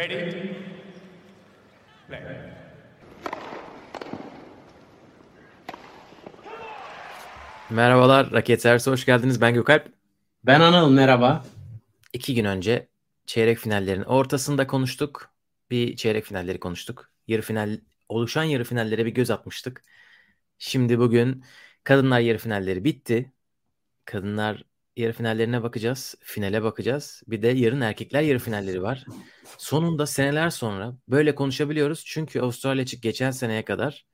Ready? Play. Merhabalar, Raket Servisi hoş geldiniz. Ben Gökalp. Ben Anıl, merhaba. İki gün önce çeyrek finallerin ortasında konuştuk. Bir çeyrek finalleri konuştuk. Yarı final, oluşan yarı finallere bir göz atmıştık. Şimdi bugün kadınlar yarı finalleri bitti. Kadınlar yarı finallerine bakacağız. Finale bakacağız. Bir de yarın erkekler yarı finalleri var. Sonunda seneler sonra böyle konuşabiliyoruz. Çünkü Avustralya açık geçen seneye kadar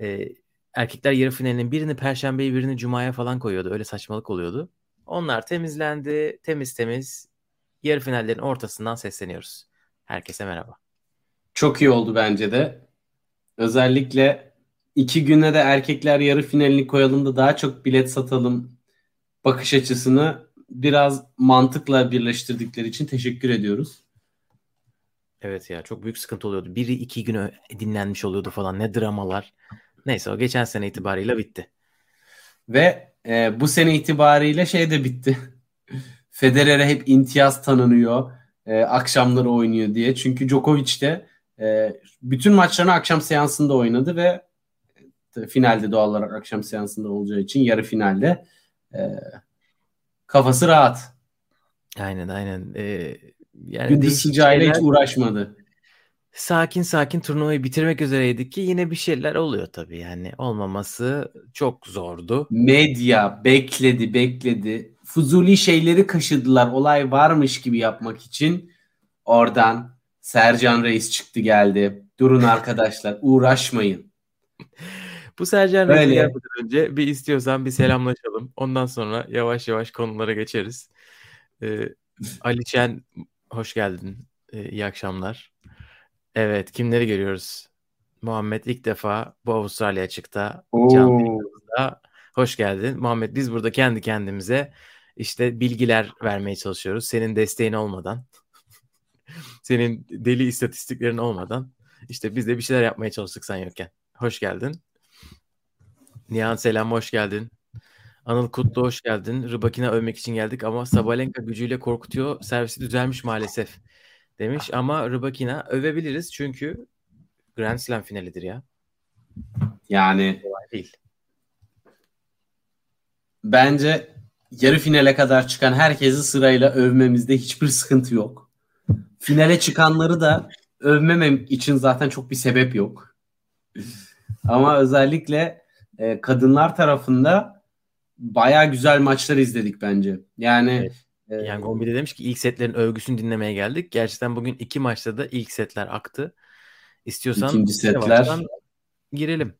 e, erkekler yarı finalinin birini perşembeye birini cumaya falan koyuyordu. Öyle saçmalık oluyordu. Onlar temizlendi. Temiz temiz yarı finallerin ortasından sesleniyoruz. Herkese merhaba. Çok iyi oldu bence de. Özellikle iki güne de erkekler yarı finalini koyalım da daha çok bilet satalım bakış açısını biraz mantıkla birleştirdikleri için teşekkür ediyoruz. Evet ya çok büyük sıkıntı oluyordu. Biri iki gün dinlenmiş oluyordu falan. Ne dramalar. Neyse o geçen sene itibarıyla bitti. Ve e, bu sene itibariyle şey de bitti. Federer'e hep imtiyaz tanınıyor. E, akşamları oynuyor diye. Çünkü Djokovic de e, bütün maçlarını akşam seansında oynadı ve e, finalde doğal olarak akşam seansında olacağı için yarı finalde e, kafası rahat. Aynen aynen. Ee, yani Gündüz sıcağıyla hiç uğraşmadı. Sakin sakin turnuvayı bitirmek üzereydik ki yine bir şeyler oluyor tabii yani olmaması çok zordu. Medya bekledi bekledi. Fuzuli şeyleri kaşıdılar olay varmış gibi yapmak için. Oradan Sercan Reis çıktı geldi. Durun arkadaşlar uğraşmayın. Bu Sercan Reis'i yapmadan önce bir istiyorsan bir selamlaşalım. Ondan sonra yavaş yavaş konulara geçeriz. Ee, Ali Şen hoş geldin. Ee, iyi akşamlar. Evet kimleri görüyoruz? Muhammed ilk defa bu Avustralya açıkta canlı Hoş geldin. Muhammed biz burada kendi kendimize işte bilgiler vermeye çalışıyoruz. Senin desteğin olmadan. senin deli istatistiklerin olmadan. işte biz de bir şeyler yapmaya çalıştık sen yokken. Hoş geldin. Nihan selam hoş geldin. Anıl Kutlu hoş geldin. Rıbakina övmek için geldik ama Sabalenka gücüyle korkutuyor. Servisi düzelmiş maalesef demiş ama Rıbakina övebiliriz çünkü Grand Slam finalidir ya. Yani değil. Bence yarı finale kadar çıkan herkesi sırayla övmemizde hiçbir sıkıntı yok. Finale çıkanları da övmemem için zaten çok bir sebep yok. Ama özellikle e, kadınlar tarafında baya güzel maçlar izledik bence. Yani evet. e, yani Gombi de demiş ki ilk setlerin övgüsünü dinlemeye geldik. Gerçekten bugün iki maçta da ilk setler aktı. İstiyorsan ikinci setler girelim.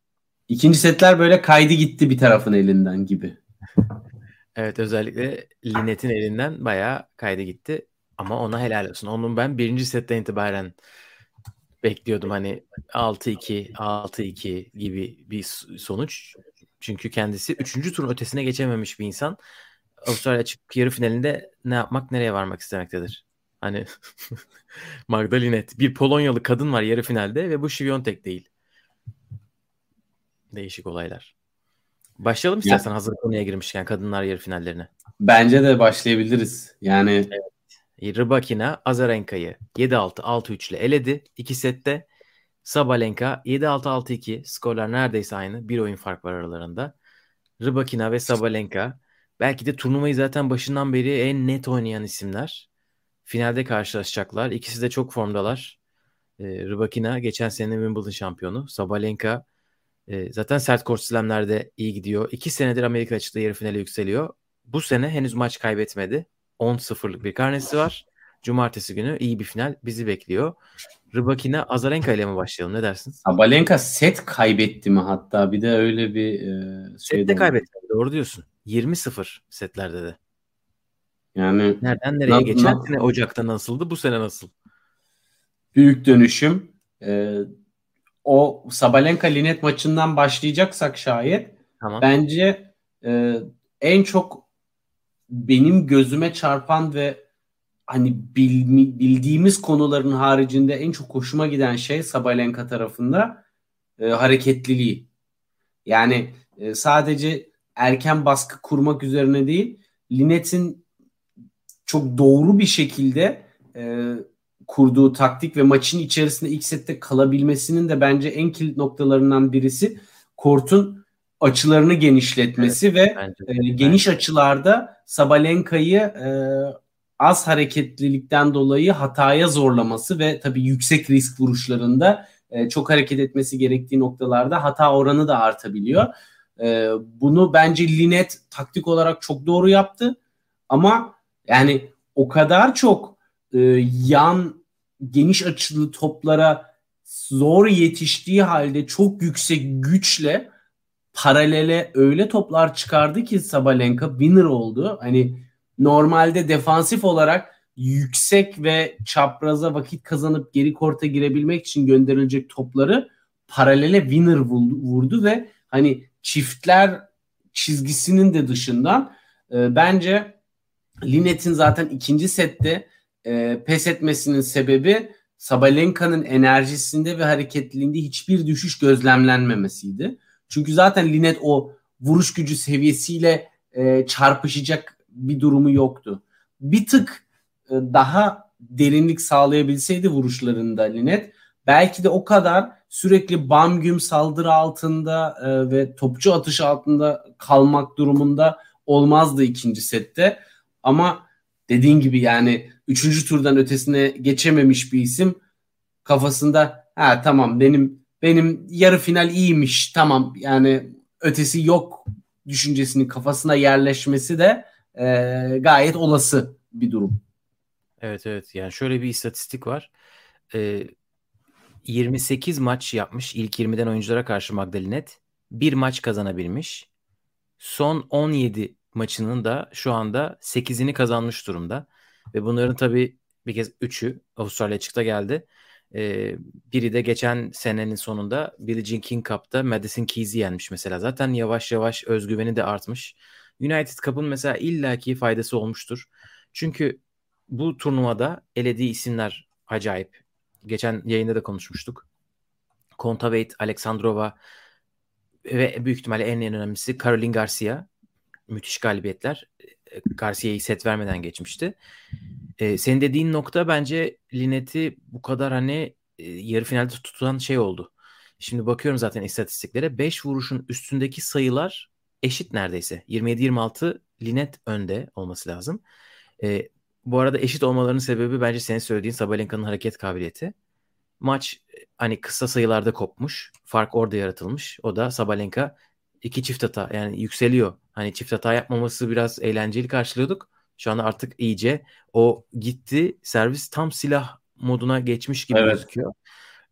İkinci setler böyle kaydı gitti bir tarafın elinden gibi. evet özellikle Linet'in elinden bayağı kaydı gitti. Ama ona helal olsun. Onun ben birinci setten itibaren bekliyordum hani 6-2, 6-2 gibi bir sonuç. Çünkü kendisi 3. turun ötesine geçememiş bir insan. Avustralya açık yarı finalinde ne yapmak nereye varmak istemektedir. Hani Magdalinet bir Polonyalı kadın var yarı finalde ve bu Şiviyontek değil. Değişik olaylar. Başlayalım istersen ya. hazır konuya girmişken kadınlar yarı finallerine. Bence de başlayabiliriz. Yani evet. Rybakina Azarenka'yı 7-6 6-3 ile eledi. 2 sette Sabalenka 7-6-6-2 skorlar neredeyse aynı. Bir oyun fark var aralarında. Rybakina ve Sabalenka belki de turnuvayı zaten başından beri en net oynayan isimler. Finalde karşılaşacaklar. İkisi de çok formdalar. E, Rybakina geçen sene Wimbledon şampiyonu. Sabalenka e, zaten sert kort slamlerde iyi gidiyor. İki senedir Amerika açıkta yarı finale yükseliyor. Bu sene henüz maç kaybetmedi. 10-0'lık bir karnesi var. Cumartesi günü iyi bir final bizi bekliyor. Rybakina Azarenka ile mi başlayalım ne dersin? Sabalenka set kaybetti mi hatta bir de öyle bir e, şey Sette kaybetti doğru diyorsun. 20-0 setlerde de. Yani nereden nereye na, geçen sene Ocak'ta nasıldı bu sene nasıl? Büyük dönüşüm. Ee, o Sabalenka Linet maçından başlayacaksak şayet tamam. bence e, en çok benim gözüme çarpan ve hani bil, bildiğimiz konuların haricinde en çok hoşuma giden şey Sabalenka tarafında e, hareketliliği. Yani e, sadece erken baskı kurmak üzerine değil, Linet'in çok doğru bir şekilde e, kurduğu taktik ve maçın içerisinde ilk sette kalabilmesinin de bence en kilit noktalarından birisi Kort'un açılarını genişletmesi evet, ve bence, e, geniş bence. açılarda Sabalenka'yı e, az hareketlilikten dolayı hataya zorlaması ve tabii yüksek risk vuruşlarında e, çok hareket etmesi gerektiği noktalarda hata oranı da artabiliyor. E, bunu bence Linet taktik olarak çok doğru yaptı ama yani o kadar çok e, yan geniş açılı toplara zor yetiştiği halde çok yüksek güçle paralele öyle toplar çıkardı ki Sabalenka winner oldu. Hani normalde defansif olarak yüksek ve çapraza vakit kazanıp geri korta girebilmek için gönderilecek topları paralele winner vurdu ve hani çiftler çizgisinin de dışından e, bence Linet'in zaten ikinci sette e, pes etmesinin sebebi Sabalenka'nın enerjisinde ve hareketliliğinde hiçbir düşüş gözlemlenmemesiydi. Çünkü zaten Linet o vuruş gücü seviyesiyle e, çarpışacak bir durumu yoktu. Bir tık e, daha derinlik sağlayabilseydi vuruşlarında Linet belki de o kadar sürekli bam güm saldırı altında e, ve topçu atış altında kalmak durumunda olmazdı ikinci sette. Ama dediğin gibi yani üçüncü turdan ötesine geçememiş bir isim kafasında ha tamam benim benim yarı final iyiymiş tamam yani ötesi yok düşüncesinin kafasına yerleşmesi de e, gayet olası bir durum. Evet evet yani şöyle bir istatistik var. Ee, 28 maç yapmış ilk 20'den oyunculara karşı Magdalinet. Bir maç kazanabilmiş. Son 17 maçının da şu anda 8'ini kazanmış durumda. Ve bunların tabii bir kez 3'ü Avustralya çıkta geldi. Ee, biri de geçen senenin sonunda Billie Jean King Cup'ta Madison Keys'i yenmiş mesela. Zaten yavaş yavaş özgüveni de artmış. United Cup'ın mesela illaki faydası olmuştur. Çünkü bu turnuvada elediği isimler acayip. Geçen yayında da konuşmuştuk. Kontaveit, Alexandrova ve büyük ihtimalle en, en önemlisi Caroline Garcia. Müthiş galibiyetler. Garcia'yı set vermeden geçmişti. Ee, senin dediğin nokta bence Linet'i bu kadar hani e, yarı finalde tutan şey oldu. Şimdi bakıyorum zaten istatistiklere. 5 vuruşun üstündeki sayılar eşit neredeyse. 27-26 Linet önde olması lazım. Ee, bu arada eşit olmalarının sebebi bence senin söylediğin Sabalenka'nın hareket kabiliyeti. Maç hani kısa sayılarda kopmuş. Fark orada yaratılmış. O da Sabalenka iki çift hata yani yükseliyor. Hani çift hata yapmaması biraz eğlenceli karşılıyorduk. Şu anda artık iyice o gitti. Servis tam silah moduna geçmiş gibi evet. gözüküyor.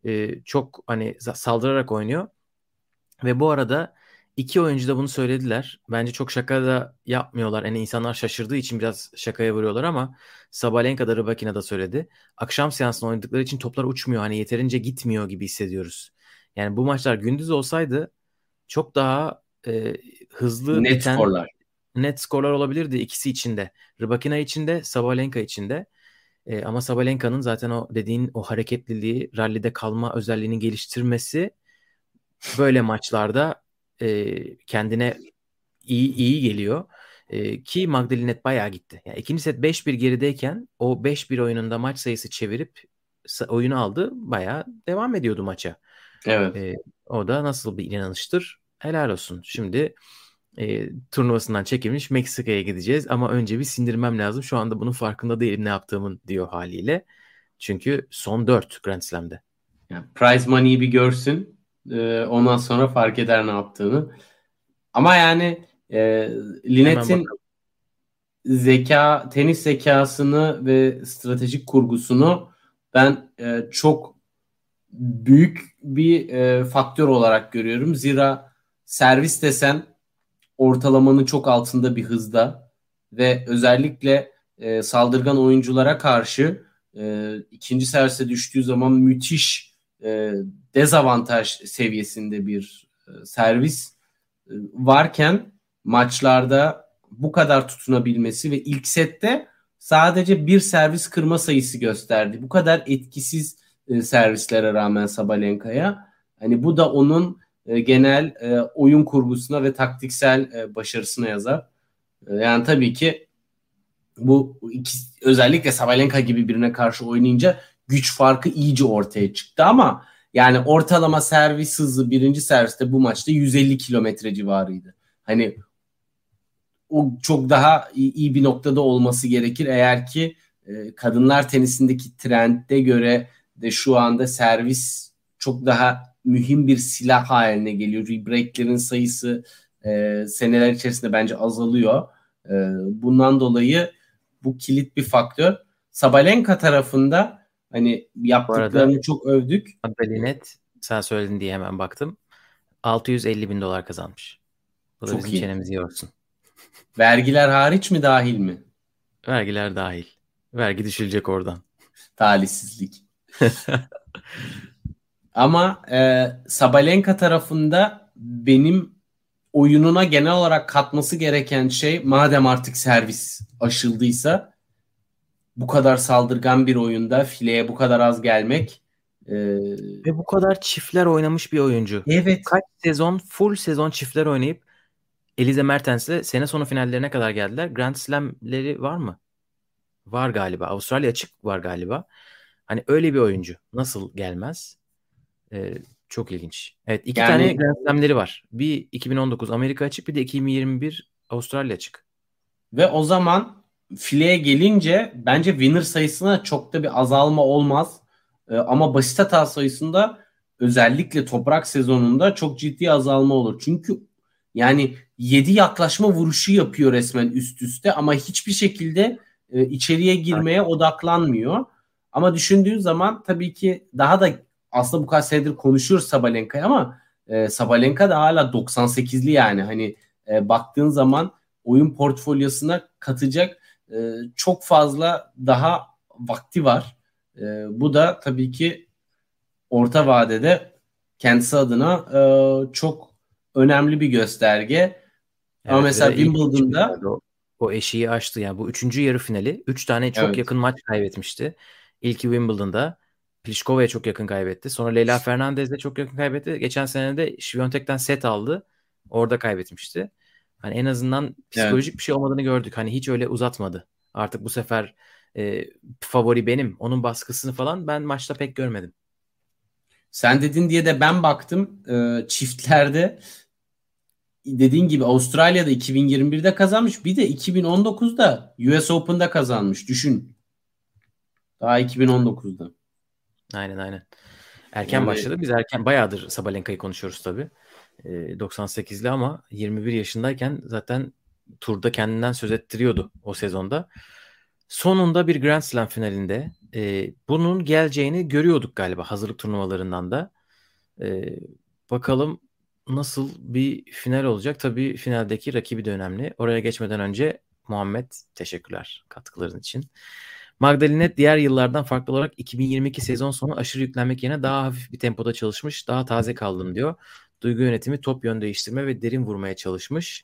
Ee, çok hani saldırarak oynuyor. Ve bu arada iki oyuncu da bunu söylediler. Bence çok şaka da yapmıyorlar. Yani insanlar şaşırdığı için biraz şakaya vuruyorlar ama Sabalenka da Rybakina da söyledi. Akşam seansında oynadıkları için toplar uçmuyor. Hani yeterince gitmiyor gibi hissediyoruz. Yani bu maçlar gündüz olsaydı çok daha e, hızlı net biten, skorlar. Net skorlar olabilirdi ikisi içinde. Rybakina içinde, Sabalenka içinde. E, ama Sabalenka'nın zaten o dediğin o hareketliliği, rallide kalma özelliğini geliştirmesi böyle maçlarda e, kendine iyi iyi geliyor. E, ki Magdalinet bayağı gitti. Yani ikinci set 5-1 gerideyken o 5-1 oyununda maç sayısı çevirip oyunu aldı. Bayağı devam ediyordu maça. Evet. E, o da nasıl bir inanıştır? Helal olsun. Şimdi e, turnuvasından çekilmiş Meksika'ya gideceğiz ama önce bir sindirmem lazım. Şu anda bunun farkında değilim ne yaptığımın diyor haliyle. Çünkü son 4 Grand Slam'de. Yani prize money'i bir görsün. E, ondan sonra fark eder ne yaptığını. Ama yani e, Linet'in zeka, tenis zekasını ve stratejik kurgusunu ben e, çok büyük bir e, faktör olarak görüyorum. Zira servis desen ortalamanın çok altında bir hızda ve özellikle e, saldırgan oyunculara karşı e, ikinci servise düştüğü zaman müthiş e, dezavantaj seviyesinde bir e, servis e, varken maçlarda bu kadar tutunabilmesi ve ilk sette sadece bir servis kırma sayısı gösterdi. Bu kadar etkisiz e, servislere rağmen Sabalenka'ya. Hani bu da onun e, genel e, oyun kurgusuna ve taktiksel e, başarısına yazar. Yani tabii ki bu iki, özellikle Sabalenka gibi birine karşı oynayınca güç farkı iyice ortaya çıktı ama yani ortalama servis hızı birinci serviste bu maçta 150 kilometre civarıydı. Hani o çok daha iyi, bir noktada olması gerekir eğer ki kadınlar tenisindeki trendde göre de şu anda servis çok daha mühim bir silah haline geliyor. Rebreak'lerin sayısı e, seneler içerisinde bence azalıyor. E, bundan dolayı bu kilit bir faktör. Sabalenka tarafında hani yaptıklarını arada, çok övdük. Magdalinet sen söyledin diye hemen baktım. 650 bin dolar kazanmış. Bu da çok bizim iyi. çenemizi yorsun. Vergiler hariç mi dahil mi? Vergiler dahil. Vergi düşülecek oradan. Talihsizlik. Ama e, Sabalenka tarafında benim oyununa genel olarak katması gereken şey madem artık servis aşıldıysa bu kadar saldırgan bir oyunda fileye bu kadar az gelmek e... ve bu kadar çiftler oynamış bir oyuncu. Evet. Kaç sezon full sezon çiftler oynayıp Elize Mertens'le sene sonu finallerine kadar geldiler. Grand Slam'leri var mı? Var galiba. Avustralya açık var galiba. Hani öyle bir oyuncu. Nasıl gelmez? Ee, çok ilginç. Evet iki yani, tane Grand Slam'leri var. Bir 2019 Amerika açık bir de 2021 Avustralya açık. Ve o zaman fileye gelince bence winner sayısına çok da bir azalma olmaz. Ee, ama basit hata sayısında özellikle toprak sezonunda çok ciddi azalma olur. Çünkü yani 7 yaklaşma vuruşu yapıyor resmen üst üste ama hiçbir şekilde e, içeriye girmeye odaklanmıyor. Ama düşündüğün zaman tabii ki daha da aslında bu kadar senedir konuşuyoruz Sabalenka'yı ama e, Sabalenka da hala 98'li yani hani e, baktığın zaman oyun portfolyosuna katacak e, çok fazla daha vakti var. E, bu da tabii ki orta vadede kendisi adına e, çok önemli bir gösterge. Evet, Ama mesela Wimbledon'da o, o eşiği aştı. Yani bu üçüncü yarı finali. Üç tane çok evet. yakın maç kaybetmişti. İlki Wimbledon'da Pliškova'ya çok yakın kaybetti. Sonra Leyla Fernandez'le çok yakın kaybetti. Geçen sene de Świątek'ten set aldı. Orada kaybetmişti. Hani en azından psikolojik evet. bir şey olmadığını gördük. Hani hiç öyle uzatmadı. Artık bu sefer e, favori benim. Onun baskısını falan ben maçta pek görmedim. Sen dedin diye de ben baktım e, çiftlerde dediğin gibi Avustralya'da 2021'de kazanmış. Bir de 2019'da US Open'da kazanmış. Düşün. Daha 2019'da. Aynen aynen. Erken yani... başladı. Biz erken bayağıdır Sabalenka'yı konuşuyoruz tabii. E, 98'li ama 21 yaşındayken zaten turda kendinden söz ettiriyordu o sezonda. Sonunda bir Grand Slam finalinde e, bunun geleceğini görüyorduk galiba hazırlık turnuvalarından da. E, bakalım nasıl bir final olacak. Tabii finaldeki rakibi de önemli. Oraya geçmeden önce Muhammed teşekkürler katkıların için. Magdalene diğer yıllardan farklı olarak 2022 sezon sonu aşırı yüklenmek yerine daha hafif bir tempoda çalışmış, daha taze kaldım diyor. Duygu yönetimi, top yön değiştirme ve derin vurmaya çalışmış.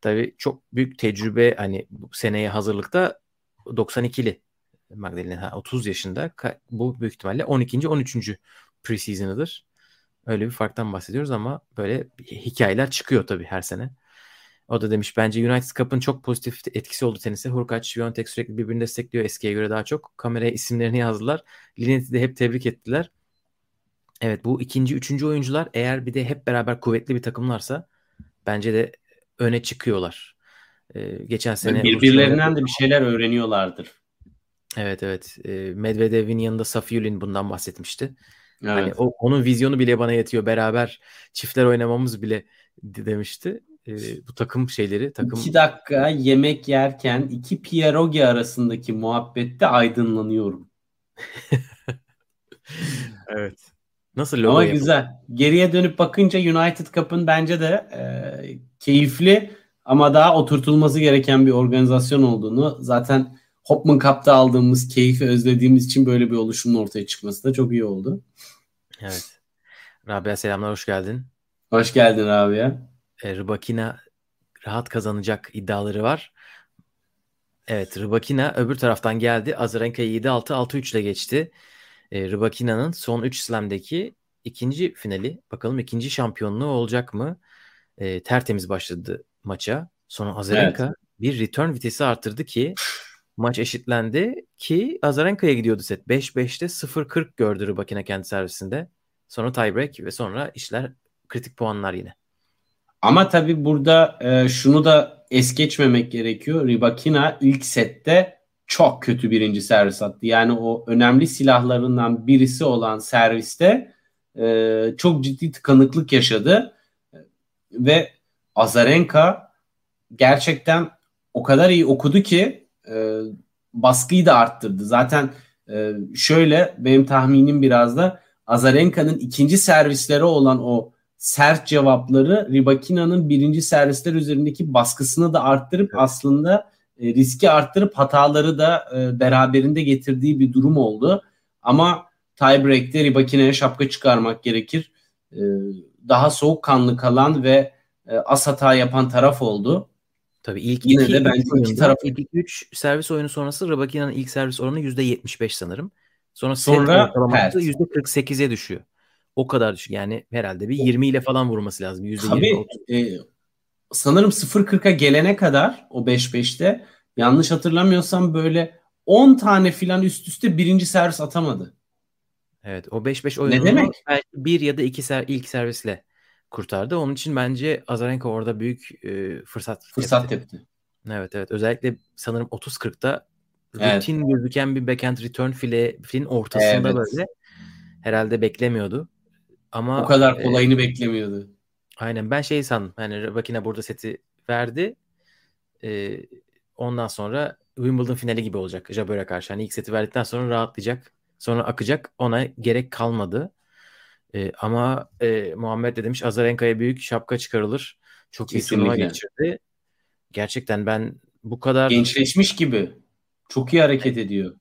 Tabii çok büyük tecrübe hani bu seneye hazırlıkta 92'li Magdalene 30 yaşında. Bu büyük ihtimalle 12. 13. preseason'ıdır. Öyle bir farktan bahsediyoruz ama böyle hikayeler çıkıyor tabii her sene. O da demiş bence United Cup'ın çok pozitif etkisi oldu tenise. Hurkaç, Viontek sürekli birbirini destekliyor eskiye göre daha çok. Kameraya isimlerini yazdılar. Linet'i de hep tebrik ettiler. Evet bu ikinci, üçüncü oyuncular eğer bir de hep beraber kuvvetli bir takımlarsa bence de öne çıkıyorlar. Ee, geçen sene birbirlerinden de bir şeyler öğreniyorlardır. Evet evet. Ee, Medvedev'in yanında Safiulin bundan bahsetmişti. Hani evet. Hani o, onun vizyonu bile bana yetiyor. Beraber çiftler oynamamız bile demişti e, bu takım şeyleri takım iki dakika yemek yerken iki pierogi arasındaki muhabbette aydınlanıyorum. evet. Nasıl logo Ama yapalım? güzel. Geriye dönüp bakınca United Cup'ın bence de e, keyifli ama daha oturtulması gereken bir organizasyon olduğunu zaten Hopman Cup'ta aldığımız keyfi özlediğimiz için böyle bir oluşumun ortaya çıkması da çok iyi oldu. Evet. Rabia selamlar hoş geldin. Hoş geldin Rabia e, Rybakina rahat kazanacak iddiaları var. Evet Rybakina öbür taraftan geldi. Azarenka'yı 7-6 6-3 ile geçti. E, Rybakina'nın son 3 slam'deki ikinci finali. Bakalım ikinci şampiyonluğu olacak mı? E, tertemiz başladı maça. Sonra Azarenka evet. bir return vitesi arttırdı ki Maç eşitlendi ki Azarenka'ya gidiyordu set. 5-5'te 0-40 gördü Rybakina kendi servisinde. Sonra tiebreak ve sonra işler kritik puanlar yine. Ama tabii burada e, şunu da es geçmemek gerekiyor. Rybakina ilk sette çok kötü birinci servis attı. Yani o önemli silahlarından birisi olan serviste e, çok ciddi tıkanıklık yaşadı. Ve Azarenka gerçekten o kadar iyi okudu ki e, baskıyı da arttırdı. Zaten e, şöyle benim tahminim biraz da Azarenka'nın ikinci servisleri olan o sert cevapları Ribakina'nın birinci servisler üzerindeki baskısını da arttırıp evet. aslında e, riski arttırıp hataları da e, beraberinde getirdiği bir durum oldu. Ama tiebreak'te Ribakina'ya şapka çıkarmak gerekir. E, daha soğukkanlı kalan ve e, az hata yapan taraf oldu. Tabii ilk Yine iki, de bence iki taraf ilk 3 servis oyunu sonrası Ribakina'nın ilk servis oranı %75 sanırım. Sonra, Sonra ortalaması %48'e düşüyor. O kadar düşük. Yani herhalde bir 20 ile falan vurması lazım. %20, Tabii e, sanırım 0.40'a gelene kadar o 5-5'te yanlış hatırlamıyorsam böyle 10 tane filan üst üste birinci servis atamadı. Evet o 5-5 oyununu ne demek? belki bir ya da iki ser, ilk servisle kurtardı. Onun için bence Azarenka orada büyük e, fırsat fırsat tepti. tepti. Evet evet özellikle sanırım 30-40'da evet. rutin gözüken bir backhand return file filin ortasında evet. böyle herhalde beklemiyordu. Ama o kadar kolayını e, beklemiyordu. Aynen ben şey sandım. Hani Rabakina burada seti verdi. E, ondan sonra Wimbledon finali gibi olacak Jabber'e karşı. Hani ilk seti verdikten sonra rahatlayacak. Sonra akacak. Ona gerek kalmadı. E, ama e, Muhammed de demiş Azarenka'ya büyük şapka çıkarılır. Çok Kesinlikle. iyi turnuva geçirdi. Gerçekten ben bu kadar... Gençleşmiş gibi. Çok iyi hareket ediyor.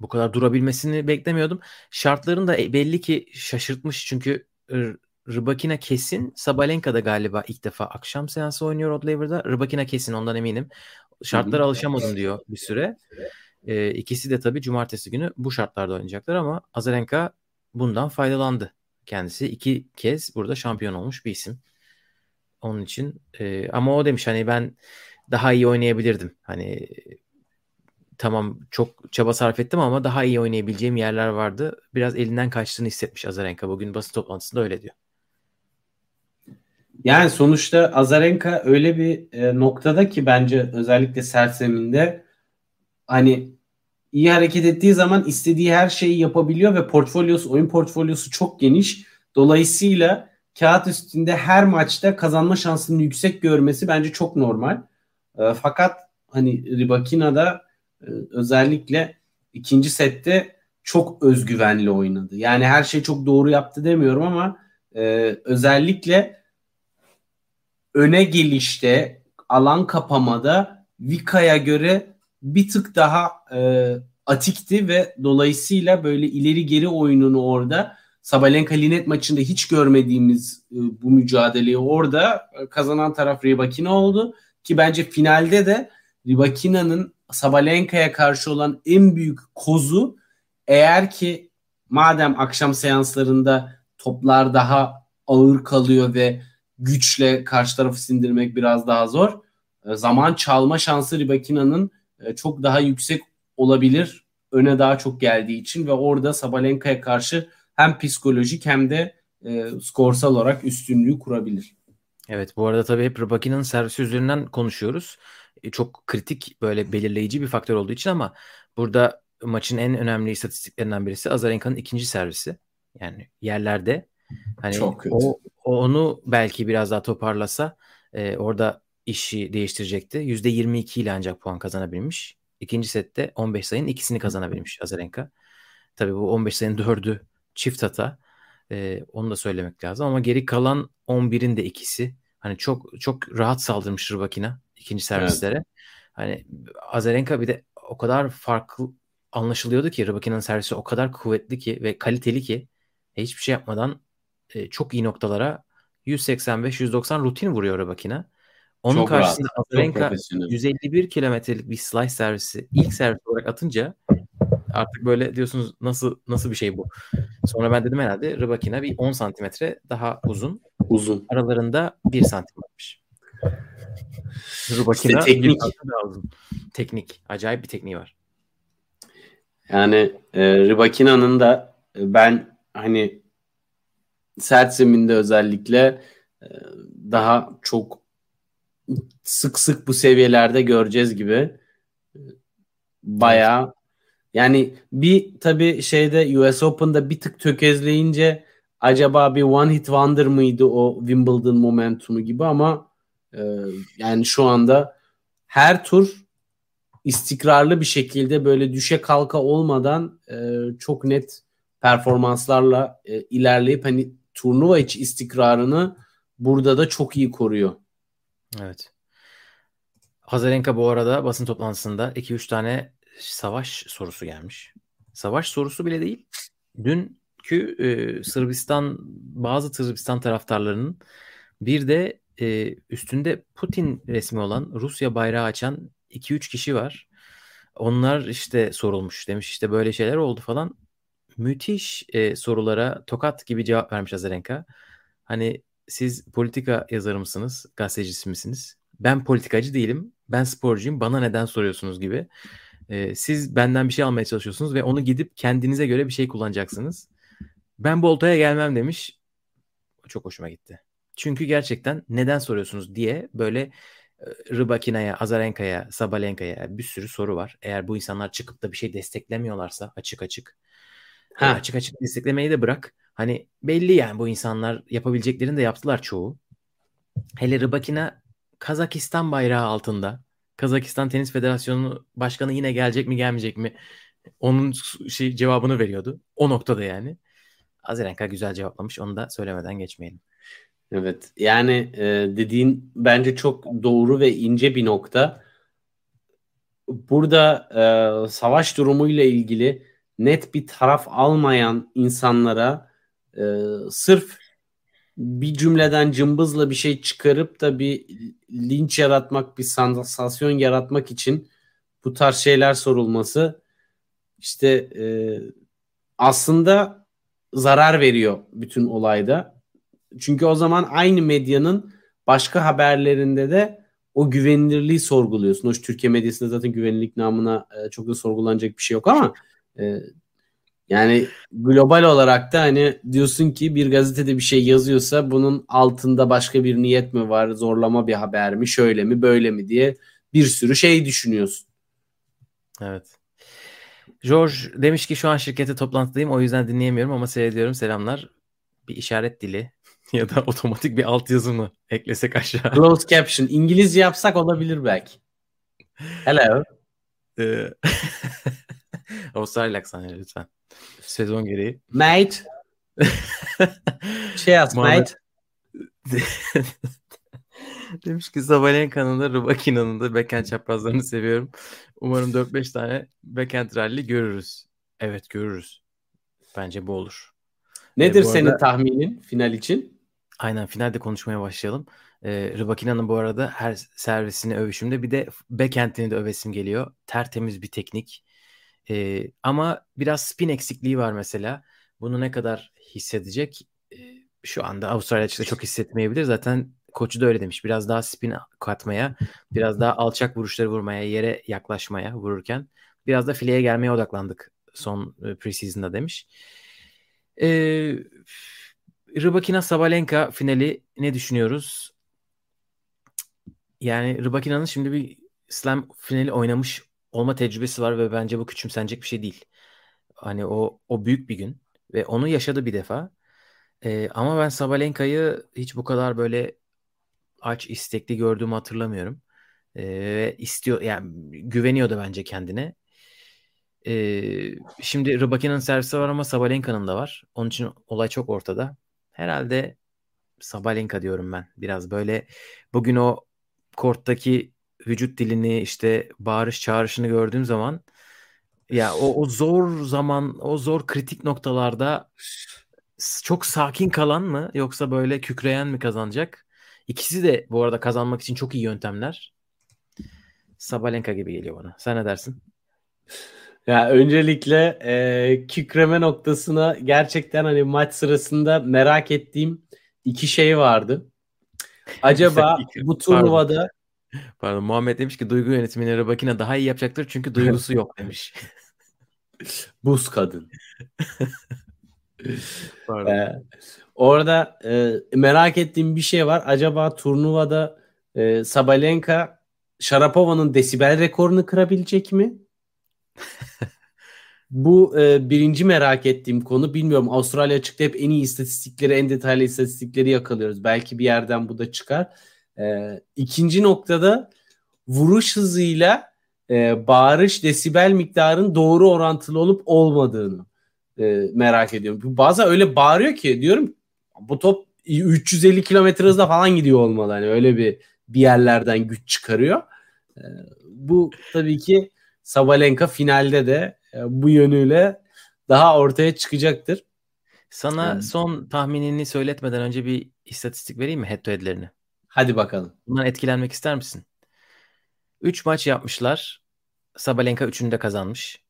Bu kadar durabilmesini beklemiyordum. Şartların da belli ki şaşırtmış çünkü Rybakina kesin. Sabalenka da galiba ilk defa akşam seansı oynuyor Rod Laver'da. Rybakina kesin ondan eminim. Şartlara alışamadım diyor bir süre. Ee, ikisi de tabii cumartesi günü bu şartlarda oynayacaklar ama Azarenka bundan faydalandı. Kendisi iki kez burada şampiyon olmuş bir isim. Onun için e, ama o demiş hani ben daha iyi oynayabilirdim. Hani tamam çok çaba sarf ettim ama daha iyi oynayabileceğim yerler vardı. Biraz elinden kaçtığını hissetmiş Azarenka bugün basın toplantısında öyle diyor. Yani sonuçta Azarenka öyle bir e, noktada ki bence özellikle sert zeminde hani iyi hareket ettiği zaman istediği her şeyi yapabiliyor ve portfolyosu, oyun portfolyosu çok geniş. Dolayısıyla kağıt üstünde her maçta kazanma şansını yüksek görmesi bence çok normal. E, fakat hani Ribakina'da özellikle ikinci sette çok özgüvenli oynadı. Yani her şey çok doğru yaptı demiyorum ama e, özellikle öne gelişte, alan kapamada Vika'ya göre bir tık daha e, atikti ve dolayısıyla böyle ileri geri oyununu orada Sabalenka Linet maçında hiç görmediğimiz e, bu mücadeleyi orada e, kazanan taraf Rybakina oldu ki bence finalde de Rybakina'nın Sabalenka'ya karşı olan en büyük kozu eğer ki madem akşam seanslarında toplar daha ağır kalıyor ve güçle karşı tarafı sindirmek biraz daha zor. E, zaman çalma şansı Ribakina'nın e, çok daha yüksek olabilir. Öne daha çok geldiği için ve orada Sabalenka'ya karşı hem psikolojik hem de e, skorsal olarak üstünlüğü kurabilir. Evet bu arada tabii hep Rybakina'nın servisi üzerinden konuşuyoruz. E, çok kritik böyle belirleyici bir faktör olduğu için ama burada maçın en önemli istatistiklerinden birisi Azarenka'nın ikinci servisi. Yani yerlerde hani çok kötü. O, onu belki biraz daha toparlasa e, orada işi değiştirecekti. %22 ile ancak puan kazanabilmiş. İkinci sette 15 sayının ikisini kazanabilmiş Azarenka. Tabii bu 15 sayının dördü çift hata. E, onu da söylemek lazım ama geri kalan 11'in de ikisi. Hani çok çok rahat saldırmış Rybakina ikinci servislere. Evet. Hani Azarenka bir de o kadar farklı anlaşılıyordu ki Rybakina'nın servisi o kadar kuvvetli ki ve kaliteli ki hiçbir şey yapmadan e, çok iyi noktalara 185-190 rutin vuruyor Rybakina. Onun çok karşısında rahat, Azarenka 151 kilometrelik bir slice servisi ilk servis olarak atınca artık böyle diyorsunuz nasıl nasıl bir şey bu? Sonra ben dedim herhalde Rybakina bir 10 santimetre daha uzun. Uzun. Aralarında 1 santim varmış. Rybakina işte teknik. Teknik. Acayip bir tekniği var. Yani e, Rybakina'nın da e, ben hani sert zeminde özellikle e, daha çok sık sık bu seviyelerde göreceğiz gibi. Bayağı yani bir tabi şeyde US Open'da bir tık tökezleyince acaba bir one hit wonder mıydı o Wimbledon momentumu gibi ama e, yani şu anda her tur istikrarlı bir şekilde böyle düşe kalka olmadan e, çok net performanslarla e, ilerleyip hani turnuva içi istikrarını burada da çok iyi koruyor. Evet. Azarenka bu arada basın toplantısında 2-3 tane savaş sorusu gelmiş. Savaş sorusu bile değil. Dünkü e, Sırbistan bazı Sırbistan taraftarlarının bir de e, üstünde Putin resmi olan Rusya bayrağı açan 2-3 kişi var. Onlar işte sorulmuş demiş işte böyle şeyler oldu falan. Müthiş e, sorulara tokat gibi cevap vermiş Azarenka. Hani siz politika yazarı mısınız, gazetecisi misiniz? Ben politikacı değilim. Ben sporcuyum. Bana neden soruyorsunuz gibi. Ee, siz benden bir şey almaya çalışıyorsunuz ve onu gidip kendinize göre bir şey kullanacaksınız. Ben bu oltaya gelmem demiş. Çok hoşuma gitti. Çünkü gerçekten neden soruyorsunuz diye böyle Rybakina'ya, Azarenka'ya, Sabalenka'ya bir sürü soru var. Eğer bu insanlar çıkıp da bir şey desteklemiyorlarsa açık açık. Ha. Açık açık desteklemeyi de bırak. Hani belli yani bu insanlar yapabileceklerini de yaptılar çoğu. Hele Rybakina Kazakistan bayrağı altında. Kazakistan Tenis Federasyonu Başkanı yine gelecek mi gelmeyecek mi? Onun şey cevabını veriyordu. O noktada yani. Azarenka güzel cevaplamış. Onu da söylemeden geçmeyelim. Evet. Yani e, dediğin bence çok doğru ve ince bir nokta. Burada e, savaş durumuyla ilgili net bir taraf almayan insanlara e, sırf bir cümleden cımbızla bir şey çıkarıp da bir linç yaratmak, bir sansasyon yaratmak için bu tarz şeyler sorulması işte e, aslında zarar veriyor bütün olayda. Çünkü o zaman aynı medyanın başka haberlerinde de o güvenilirliği sorguluyorsun. Hoş Türkiye medyasında zaten güvenilirlik namına e, çok da sorgulanacak bir şey yok ama e, yani global olarak da hani diyorsun ki bir gazetede bir şey yazıyorsa bunun altında başka bir niyet mi var, zorlama bir haber mi, şöyle mi, böyle mi diye bir sürü şey düşünüyorsun. Evet. George demiş ki şu an şirkete toplantıdayım o yüzden dinleyemiyorum ama seyrediyorum selamlar. Bir işaret dili ya da otomatik bir altyazı mı eklesek aşağı? Closed caption. İngilizce yapsak olabilir belki. Hello. Ee, Avustralya aksanı lütfen. Sezon gereği. Mate. Cheers mate. Demiş ki Sabalenka'nın da Rubakina'nın da backhand çaprazlarını seviyorum. Umarım 4-5 tane backhand rally görürüz. Evet görürüz. Bence bu olur. Nedir ee, bu senin arada... tahminin final için? Aynen finalde konuşmaya başlayalım. Ee, Rubakina'nın bu arada her servisini övüşümde bir de backhand'ini de övesim geliyor. Tertemiz bir teknik. E, ama biraz spin eksikliği var mesela. Bunu ne kadar hissedecek? E, şu anda Avustralya açıkçası çok hissetmeyebilir. Zaten koçu da öyle demiş. Biraz daha spin katmaya, biraz daha alçak vuruşları vurmaya, yere yaklaşmaya vururken biraz da fileye gelmeye odaklandık son preseason'da demiş. E, Rybakina Sabalenka finali ne düşünüyoruz? Yani Rybakina'nın şimdi bir slam finali oynamış olma tecrübesi var ve bence bu küçümsenecek bir şey değil. Hani o o büyük bir gün ve onu yaşadı bir defa. Ee, ama ben Sabalenka'yı hiç bu kadar böyle aç istekli gördüğümü hatırlamıyorum. Ee, istiyor yani güveniyordu bence kendine. Ee, şimdi Rybakina'nın servisi var ama Sabalenka'nın da var. Onun için olay çok ortada. Herhalde Sabalenka diyorum ben. Biraz böyle bugün o korttaki vücut dilini işte bağırış çağrışını gördüğüm zaman ya o, o zor zaman o zor kritik noktalarda çok sakin kalan mı yoksa böyle kükreyen mi kazanacak? İkisi de bu arada kazanmak için çok iyi yöntemler. Sabalenka gibi geliyor bana. Sen ne dersin? Ya öncelikle e, kükreme noktasına gerçekten hani maç sırasında merak ettiğim iki şey vardı. Acaba bu turnuvada Pardon Muhammed demiş ki duygu yönetimini Rabakina daha iyi yapacaktır çünkü duygusu yok demiş. Buz kadın. ee, orada e, merak ettiğim bir şey var. Acaba turnuvada e, Sabalenka Sharapova'nın desibel rekorunu kırabilecek mi? Bu e, birinci merak ettiğim konu. Bilmiyorum Avustralya çıktı hep en iyi istatistikleri, en detaylı istatistikleri yakalıyoruz. Belki bir yerden bu da çıkar. E, ikinci noktada vuruş hızıyla e, bağırış desibel miktarın doğru orantılı olup olmadığını e, merak ediyorum. Bazen öyle bağırıyor ki diyorum bu top 350 kilometre hızla falan gidiyor olmalı. Hani öyle bir bir yerlerden güç çıkarıyor. E, bu tabii ki Sabalenka finalde de e, bu yönüyle daha ortaya çıkacaktır. Sana yani. son tahminini söyletmeden önce bir istatistik vereyim mi head to head'lerini? Hadi bakalım. Bundan etkilenmek ister misin? 3 maç yapmışlar. Sabalenka 3'ünü de kazanmış.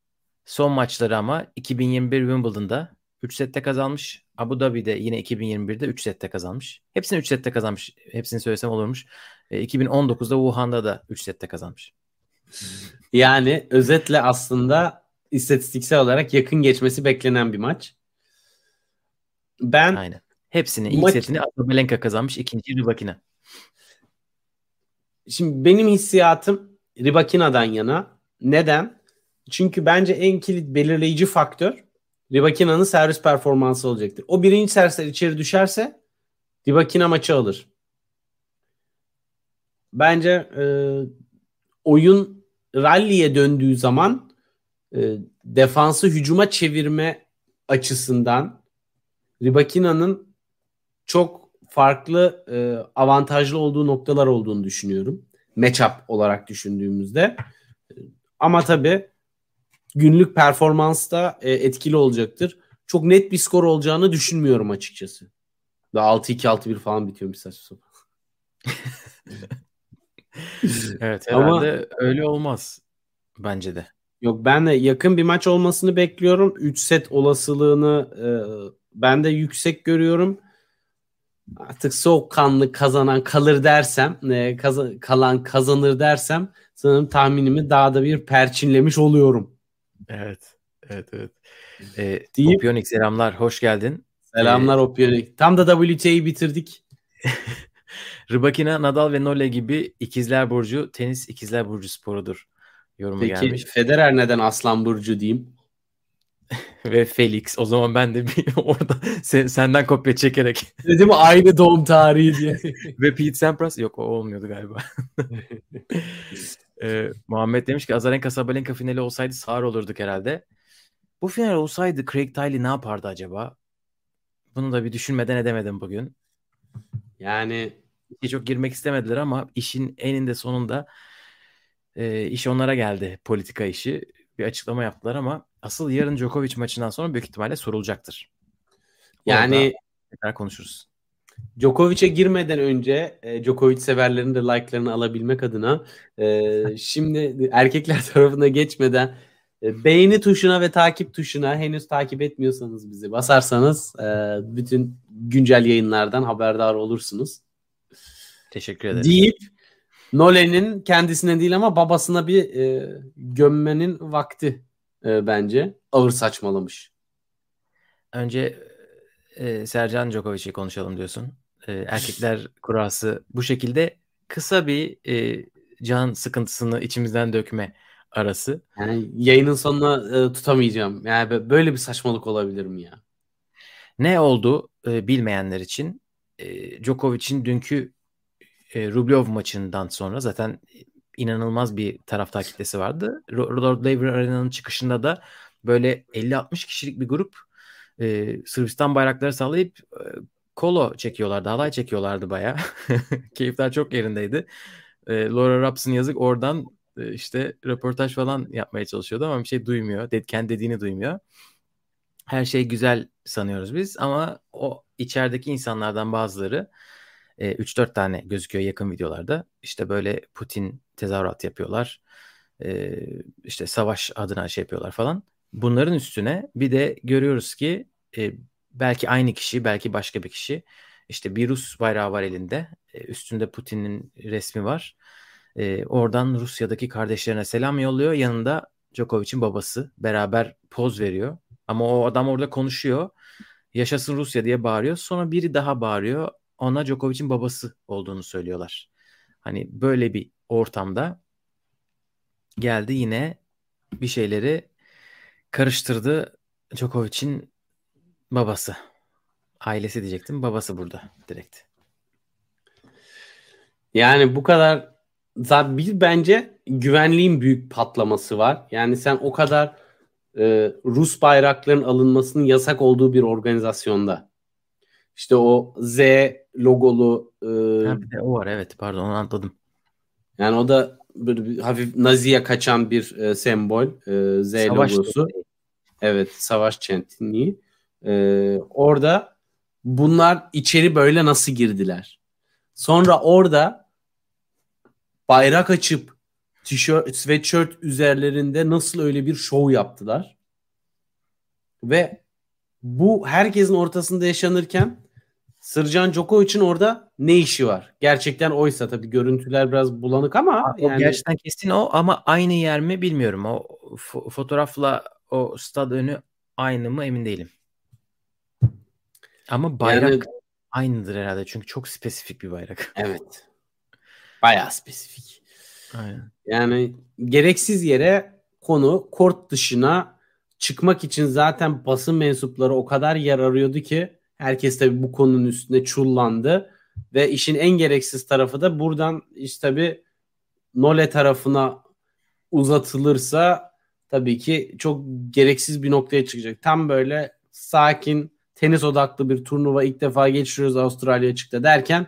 Son maçları ama 2021 Wimbledon'da 3 sette kazanmış. Abu Dhabi'de yine 2021'de 3 sette kazanmış. Hepsini 3 sette kazanmış. Hepsini söylesem olurmuş. E, 2019'da Wuhan'da da 3 sette kazanmış. Yani özetle aslında istatistiksel olarak yakın geçmesi beklenen bir maç. Ben Aynen. Hepsini ilk maç... setini Sabalenka kazanmış. ikinci Rybakina. Şimdi benim hissiyatım Rybakina'dan yana. Neden? Çünkü bence en kilit belirleyici faktör Rybakina'nın servis performansı olacaktır. O birinci servisler içeri düşerse Rybakina maçı alır. Bence e, oyun rally'e döndüğü zaman e, defansı hücuma çevirme açısından Rybakina'nın çok farklı e, avantajlı olduğu noktalar olduğunu düşünüyorum. Matchup olarak düşündüğümüzde. Ama tabii günlük performansta e, etkili olacaktır. Çok net bir skor olacağını düşünmüyorum açıkçası. Daha 6-2 6-1 falan bitiyor bir saçma evet herhalde Ama, öyle olmaz bence de. Yok ben de yakın bir maç olmasını bekliyorum. 3 set olasılığını e, ben de yüksek görüyorum. Artık soğukkanlı kazanan kalır dersem, e, kaz- kalan kazanır dersem sanırım tahminimi daha da bir perçinlemiş oluyorum. Evet. Evet evet. Ee, Deyip, Opionik selamlar. Hoş geldin. Selamlar ee, Opionik. Tam da WTA'yı bitirdik. Rybakina, Nadal ve Nole gibi ikizler burcu tenis ikizler burcu sporudur. Yorumu Peki, gelmiş. Peki Federer neden Aslan burcu diyeyim? ve Felix. O zaman ben de bir orada sen, senden kopya çekerek. Dedim aynı doğum tarihi diye. ve Pete Sampras yok o olmuyordu galiba. ee, Muhammed demiş ki Azarenka Sabalenka finali olsaydı sağır olurduk herhalde. Bu final olsaydı Craig Tiley ne yapardı acaba? Bunu da bir düşünmeden edemedim bugün. Yani çok girmek istemediler ama işin eninde sonunda e, iş onlara geldi politika işi. Bir açıklama yaptılar ama asıl yarın Djokovic maçından sonra büyük ihtimalle sorulacaktır. Yani tekrar konuşuruz. Djokovic'e girmeden önce e, Djokovic severlerin de like'larını alabilmek adına e, şimdi erkekler tarafına geçmeden e, beğeni tuşuna ve takip tuşuna henüz takip etmiyorsanız bizi basarsanız e, bütün güncel yayınlardan haberdar olursunuz. Teşekkür ederim. Deyip Nolan'in kendisine değil ama babasına bir e, gömmenin vakti e, bence. Ağır saçmalamış. Önce e, Sercan Djokovic'i konuşalım diyorsun. E, erkekler kurası bu şekilde kısa bir e, can sıkıntısını içimizden dökme arası. Yani yayının sonuna e, tutamayacağım. Yani böyle bir saçmalık olabilir mi ya? Ne oldu e, bilmeyenler için? E, Djokovic'in dünkü e, Rublev maçından sonra zaten inanılmaz bir taraftar kitlesi vardı. Lord Laver Arena'nın çıkışında da böyle 50-60 kişilik bir grup e, Sırbistan bayrakları sallayıp e, kolo çekiyorlardı. Halay çekiyorlardı baya. Keyifler çok yerindeydi. E, Laura Raps'ın yazık oradan e, işte röportaj falan yapmaya çalışıyordu ama bir şey duymuyor. Ded kendi dediğini duymuyor. Her şey güzel sanıyoruz biz ama o içerideki insanlardan bazıları e, 3-4 tane gözüküyor yakın videolarda. İşte böyle Putin tezahürat yapıyorlar. E, işte savaş adına şey yapıyorlar falan. Bunların üstüne bir de görüyoruz ki e, belki aynı kişi, belki başka bir kişi. İşte bir Rus bayrağı var elinde. E, üstünde Putin'in resmi var. E, oradan Rusya'daki kardeşlerine selam yolluyor. Yanında Djokovic'in babası. Beraber poz veriyor. Ama o adam orada konuşuyor. Yaşasın Rusya diye bağırıyor. Sonra biri daha bağırıyor. Ona Djokovic'in babası olduğunu söylüyorlar. Hani böyle bir ortamda geldi yine bir şeyleri karıştırdı Djokovic'in babası. Ailesi diyecektim. Babası burada direkt. Yani bu kadar zaten bir bence güvenliğin büyük patlaması var. Yani sen o kadar e, Rus bayrakların alınmasının yasak olduğu bir organizasyonda işte o Z logolu e, ha, bir de o var evet pardon onu anladım. Yani o da böyle bir hafif Nazi'ye kaçan bir e, sembol e, Z savaş logosu. Evet savaş çentinliği. E, orada bunlar içeri böyle nasıl girdiler? Sonra orada bayrak açıp tişört, sweatshirt üzerlerinde nasıl öyle bir show yaptılar? Ve bu herkesin ortasında yaşanırken Sırcan Djokovic'in orada ne işi var? Gerçekten oysa tabii görüntüler biraz bulanık ama o yani... gerçekten kesin o ama aynı yer mi bilmiyorum. O fo- fotoğrafla o stad önü aynı mı emin değilim. Ama bayrak yani... aynıdır herhalde çünkü çok spesifik bir bayrak. Evet. Bayağı spesifik. Aynen. Yani gereksiz yere konu kort dışına çıkmak için zaten basın mensupları o kadar yer arıyordu ki herkes tabii bu konunun üstüne çullandı ve işin en gereksiz tarafı da buradan işte tabii Nole tarafına uzatılırsa tabii ki çok gereksiz bir noktaya çıkacak. Tam böyle sakin tenis odaklı bir turnuva ilk defa geçiriyoruz Avustralya çıktı derken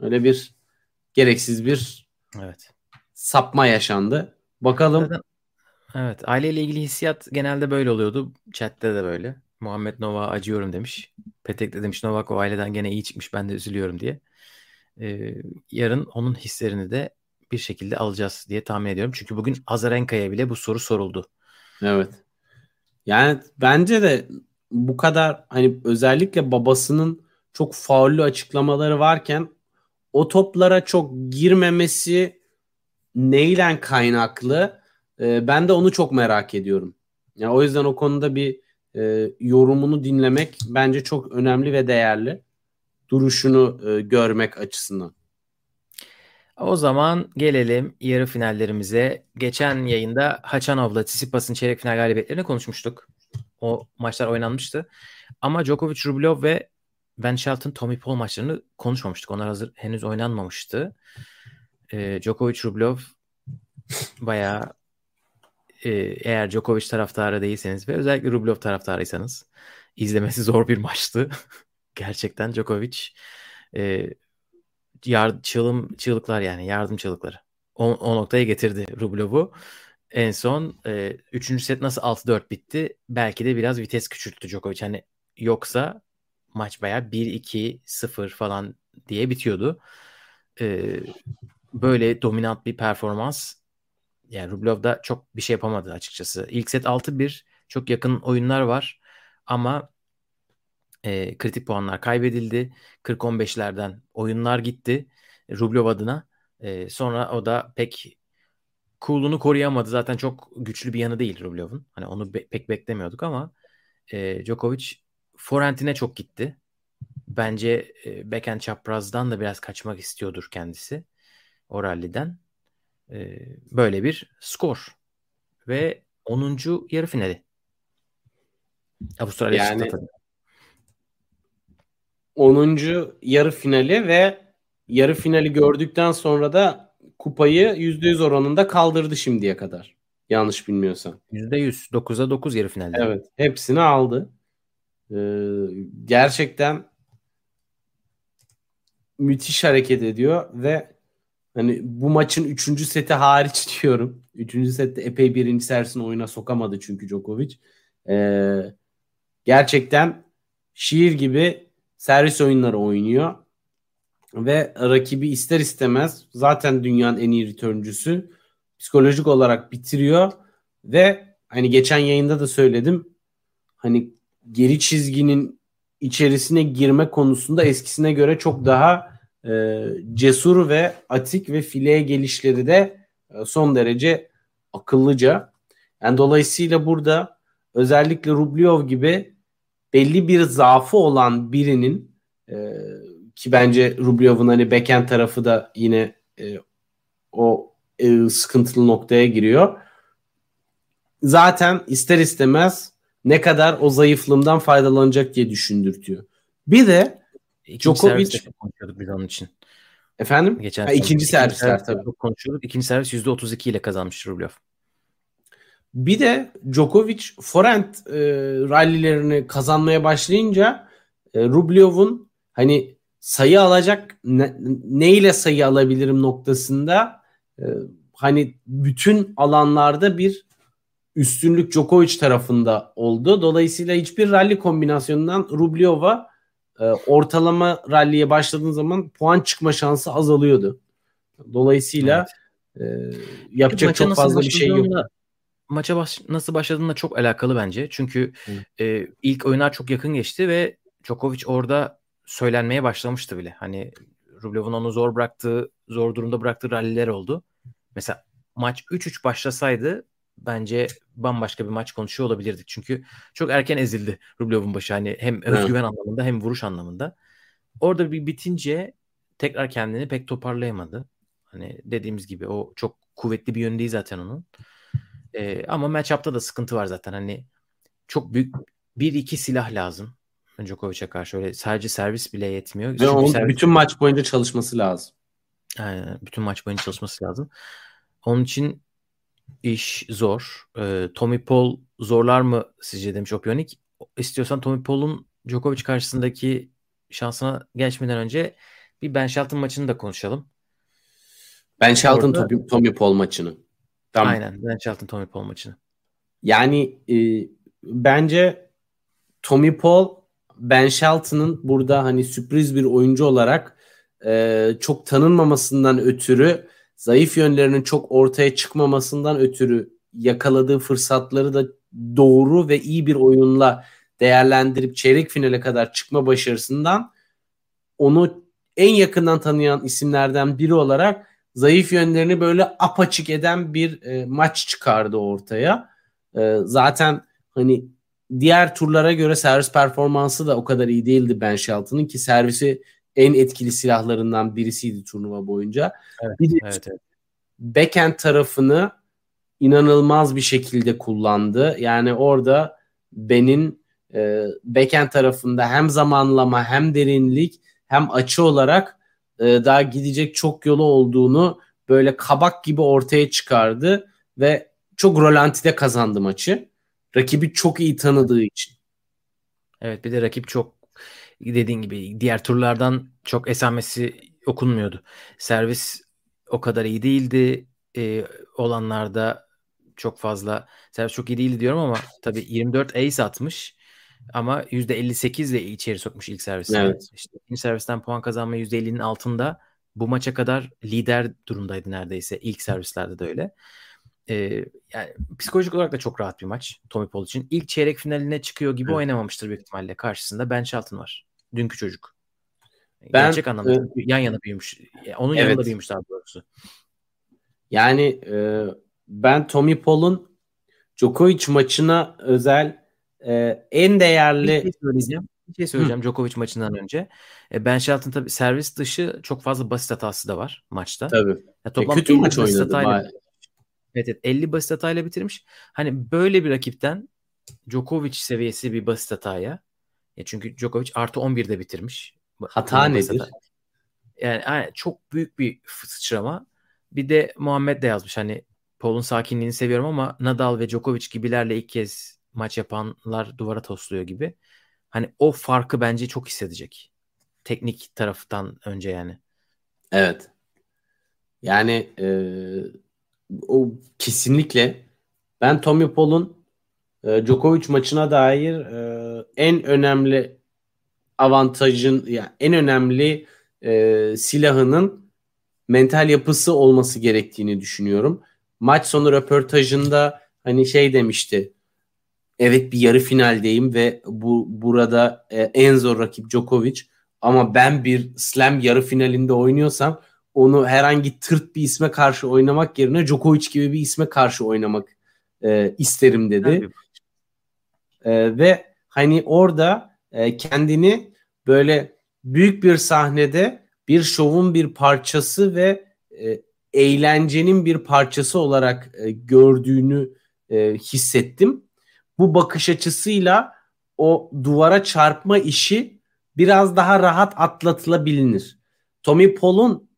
öyle bir gereksiz bir evet sapma yaşandı. Bakalım. Evet aileyle ilgili hissiyat genelde böyle oluyordu. Chat'te de böyle. Muhammed Nova acıyorum demiş. Petek de demiş Novak o aileden gene iyi çıkmış ben de üzülüyorum diye. Ee, yarın onun hislerini de bir şekilde alacağız diye tahmin ediyorum. Çünkü bugün Azarenka'ya bile bu soru soruldu. Evet. Yani bence de bu kadar hani özellikle babasının çok faullü açıklamaları varken o toplara çok girmemesi neyle kaynaklı? Ee, ben de onu çok merak ediyorum. Yani o yüzden o konuda bir e, yorumunu dinlemek bence çok önemli ve değerli. Duruşunu e, görmek açısından. O zaman gelelim yarı finallerimize. Geçen yayında Haçanov'la Tsitsipas'ın çeyrek final galibiyetlerini konuşmuştuk. O maçlar oynanmıştı. Ama Djokovic, Rublev ve Van Shelton, Tommy Paul maçlarını konuşmamıştık. Onlar hazır henüz oynanmamıştı. E, Djokovic, Rublev bayağı e, eğer Djokovic taraftarı değilseniz ve özellikle Rublev taraftarıysanız izlemesi zor bir maçtı. Gerçekten Djokovic e, yard, çığlım, çığlıklar yani yardım çığlıkları. O, o noktaya getirdi Rublev'u. En son e, 3. set nasıl 6-4 bitti? Belki de biraz vites küçülttü Djokovic. Hani yoksa maç bayağı 1-2-0 falan diye bitiyordu. E, böyle dominant bir performans yani Rublev da çok bir şey yapamadı açıkçası. İlk set 6-1 çok yakın oyunlar var ama e, kritik puanlar kaybedildi. 40-15'lerden oyunlar gitti Rublev adına. E, sonra o da pek cool'unu koruyamadı. Zaten çok güçlü bir yanı değil Rublev'in. Hani onu be- pek beklemiyorduk ama e, Djokovic forehand'ine çok gitti. Bence e, backhand çaprazdan da biraz kaçmak istiyordur kendisi o ralliden. E, böyle bir skor. Ve 10. yarı finali. Avustralya yani, 10. yarı finali ve yarı finali gördükten sonra da kupayı %100 oranında kaldırdı şimdiye kadar. Yanlış bilmiyorsam. %100. 9'a 9 yarı finalde. Evet. Hepsini aldı. Ee, gerçekten müthiş hareket ediyor ve hani bu maçın 3. seti hariç diyorum. 3. sette epey birinci servisini oyuna sokamadı çünkü Djokovic. Ee, gerçekten şiir gibi servis oyunları oynuyor. Ve rakibi ister istemez zaten dünyanın en iyi returncüsü psikolojik olarak bitiriyor ve hani geçen yayında da söyledim hani geri çizginin içerisine girme konusunda eskisine göre çok daha e, cesur ve atik ve fileye gelişleri de e, son derece akıllıca. Yani dolayısıyla burada özellikle Rublev gibi belli bir zaafı olan birinin e, ki bence Rublev'in hani backhand tarafı da yine e, o e, sıkıntılı noktaya giriyor. Zaten ister istemez ne kadar o zayıflığımdan faydalanacak diye düşündürtüyor. Bir de İkinci Djokovic konuşuyorduk biz onun için. Efendim? Geçen ha, ikinci servisler servis tabii. Çok konuşuyorduk. İkinci servis %32 ile kazanmış Rublev. Bir de Djokovic forehand e, rallilerini kazanmaya başlayınca e, Rublev'un hani sayı alacak ne, ne ile sayı alabilirim noktasında e, hani bütün alanlarda bir üstünlük Djokovic tarafında oldu. Dolayısıyla hiçbir rally kombinasyonundan Rublev'a e, ortalama ralliye başladığın zaman puan çıkma şansı azalıyordu. Dolayısıyla evet. e, yapacak çok fazla bir şey yok. Maça baş, nasıl başladığında çok alakalı bence. Çünkü e, ilk oyunlar çok yakın geçti ve Djokovic orada söylenmeye başlamıştı bile. Hani Rublev'in onu zor bıraktığı, zor durumda bıraktığı ralliler oldu. Mesela maç 3-3 başlasaydı bence bambaşka bir maç konuşuyor olabilirdik. Çünkü çok erken ezildi Rublev'in başı. Hani hem özgüven evet. anlamında hem vuruş anlamında. Orada bir bitince tekrar kendini pek toparlayamadı. Hani dediğimiz gibi o çok kuvvetli bir yönü değil zaten onun. Ee, ama matchup'ta da sıkıntı var zaten. Hani çok büyük bir iki silah lazım. Djokovic'e karşı öyle sadece servis bile yetmiyor. Ve onun servis... bütün maç boyunca çalışması lazım. Aynen, bütün maç boyunca çalışması lazım. Onun için iş zor. E, Tommy Paul zorlar mı sizce demiş Opionik. İstiyorsan Tommy Paul'un Djokovic karşısındaki şansına geçmeden önce bir Ben Shelton maçını da konuşalım. Ben Shelton Orada... Tommy, Tommy Paul maçını. Tamam. Aynen Ben Shelton Tommy Paul maçını. Yani e, bence Tommy Paul Ben Shelton'ın burada hani sürpriz bir oyuncu olarak e, çok tanınmamasından ötürü zayıf yönlerinin çok ortaya çıkmamasından ötürü yakaladığı fırsatları da doğru ve iyi bir oyunla değerlendirip çeyrek finale kadar çıkma başarısından onu en yakından tanıyan isimlerden biri olarak zayıf yönlerini böyle apaçık eden bir e, maç çıkardı ortaya. E, zaten hani diğer turlara göre servis performansı da o kadar iyi değildi Ben Shelton'ın ki servisi en etkili silahlarından birisiydi turnuva boyunca. Evet, bir de evet, evet. backhand tarafını inanılmaz bir şekilde kullandı. Yani orada Ben'in e, backhand tarafında hem zamanlama hem derinlik hem açı olarak e, daha gidecek çok yolu olduğunu böyle kabak gibi ortaya çıkardı ve çok rolantide kazandı maçı. Rakibi çok iyi tanıdığı için. Evet bir de rakip çok dediğin gibi diğer turlardan çok esamesi okunmuyordu. Servis o kadar iyi değildi. Ee, olanlarda çok fazla servis çok iyi değildi diyorum ama tabii 24 ace atmış ama %58 ile içeri sokmuş ilk serviste. Evet. İşte ikinci servisten puan kazanma %50'nin altında bu maça kadar lider durumdaydı neredeyse. ilk servislerde de öyle. Ee, yani psikolojik olarak da çok rahat bir maç Tommy Paul için. İlk çeyrek finaline çıkıyor gibi evet. oynamamıştır büyük ihtimalle. Karşısında Ben Shelton var. Dünkü çocuk. Ben, Gerçek anlamda e, yan yana büyümüş. Onun evet. yanında büyümüş daha doğrusu. Yani e, ben Tommy Paul'un Djokovic maçına özel e, en değerli bir şey söyleyeceğim. Bir şey söyleyeceğim Hı. Djokovic maçından önce. E, ben Shelton tabii servis dışı çok fazla basit hatası da var maçta. Tabii. Ya, toplam e, kötü maç oynadı. Hatayla, evet, evet 50 basit hatayla bitirmiş. Hani böyle bir rakipten Djokovic seviyesi bir basit hataya ya çünkü Djokovic artı 11'de bitirmiş. Hata nedir? Yani, yani çok büyük bir sıçrama. Bir de Muhammed de yazmış hani Paul'un sakinliğini seviyorum ama Nadal ve Djokovic gibilerle ilk kez maç yapanlar duvara tosluyor gibi. Hani o farkı bence çok hissedecek. Teknik taraftan önce yani. Evet. Yani e, o kesinlikle ben Tommy Paul'un e, Djokovic maçına dair e, en önemli avantajın yani en önemli e, silahının mental yapısı olması gerektiğini düşünüyorum. Maç sonu röportajında hani şey demişti. Evet bir yarı finaldeyim ve bu burada e, en zor rakip Djokovic ama ben bir slam yarı finalinde oynuyorsam onu herhangi tırt bir isme karşı oynamak yerine Djokovic gibi bir isme karşı oynamak e, isterim dedi. E, ve hani orada e, kendini böyle büyük bir sahnede bir şovun bir parçası ve e, eğlencenin bir parçası olarak e, gördüğünü e, hissettim. Bu bakış açısıyla o duvara çarpma işi biraz daha rahat atlatılabilir. Tommy Paul'un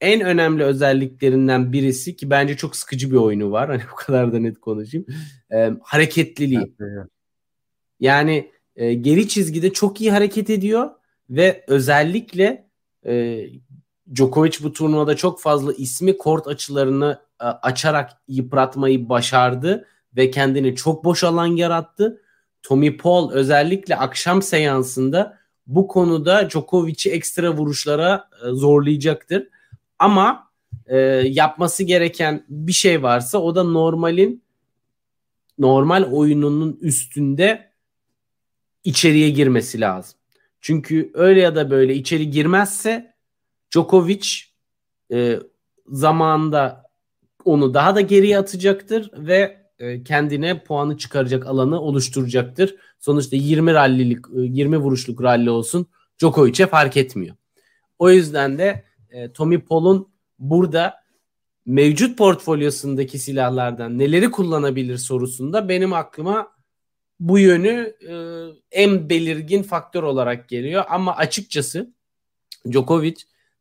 en önemli özelliklerinden birisi ki bence çok sıkıcı bir oyunu var. Hani bu kadar da net konuşayım. E, hareketliliği. Yani e, geri çizgide çok iyi hareket ediyor ve özellikle e, Djokovic bu turnuvada çok fazla ismi kort açılarını e, açarak yıpratmayı başardı ve kendini çok boş alan yarattı. Tommy Paul özellikle akşam seansında bu konuda Djokovic'i ekstra vuruşlara e, zorlayacaktır. Ama e, yapması gereken bir şey varsa o da normalin normal oyununun üstünde içeriye girmesi lazım. Çünkü öyle ya da böyle içeri girmezse Djokovic e, zamanında onu daha da geriye atacaktır ve e, kendine puanı çıkaracak alanı oluşturacaktır. Sonuçta 20 rallilik 20 vuruşluk ralli olsun Djokovic'e fark etmiyor. O yüzden de e, Tommy Paul'un burada mevcut portfolyosundaki silahlardan neleri kullanabilir sorusunda benim aklıma bu yönü e, en belirgin faktör olarak geliyor. Ama açıkçası Djokovic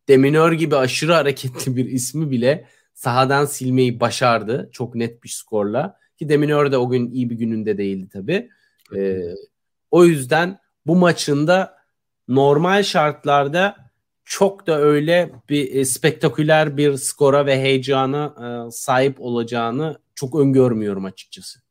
Deminör gibi aşırı hareketli bir ismi bile sahadan silmeyi başardı. Çok net bir skorla. Ki Deminör de o gün iyi bir gününde değildi tabii. E, o yüzden bu maçında normal şartlarda çok da öyle bir e, spektaküler bir skora ve heyecana e, sahip olacağını çok öngörmüyorum açıkçası.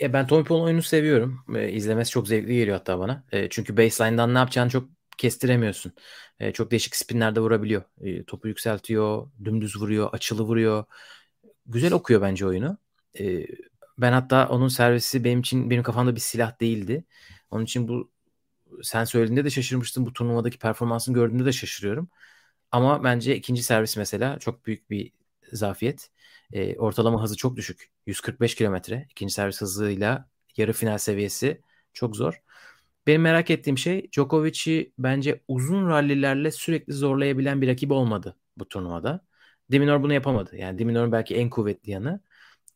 E, ben Tommy Paul'un oyunu seviyorum. E, izlemesi çok zevkli geliyor hatta bana. E, çünkü baseline'dan ne yapacağını çok kestiremiyorsun. E, çok değişik spinlerde vurabiliyor. E, topu yükseltiyor, dümdüz vuruyor, açılı vuruyor. Güzel okuyor bence oyunu. E, ben hatta onun servisi benim için benim kafamda bir silah değildi. Onun için bu sen söylediğinde de şaşırmıştım. Bu turnuvadaki performansını gördüğümde de şaşırıyorum. Ama bence ikinci servis mesela çok büyük bir zafiyet. E, ortalama hızı çok düşük. 145 kilometre. İkinci servis hızıyla yarı final seviyesi çok zor. Benim merak ettiğim şey Djokovic'i bence uzun rallilerle sürekli zorlayabilen bir rakip olmadı bu turnuvada. Diminor bunu yapamadı. Yani Diminor'un belki en kuvvetli yanı.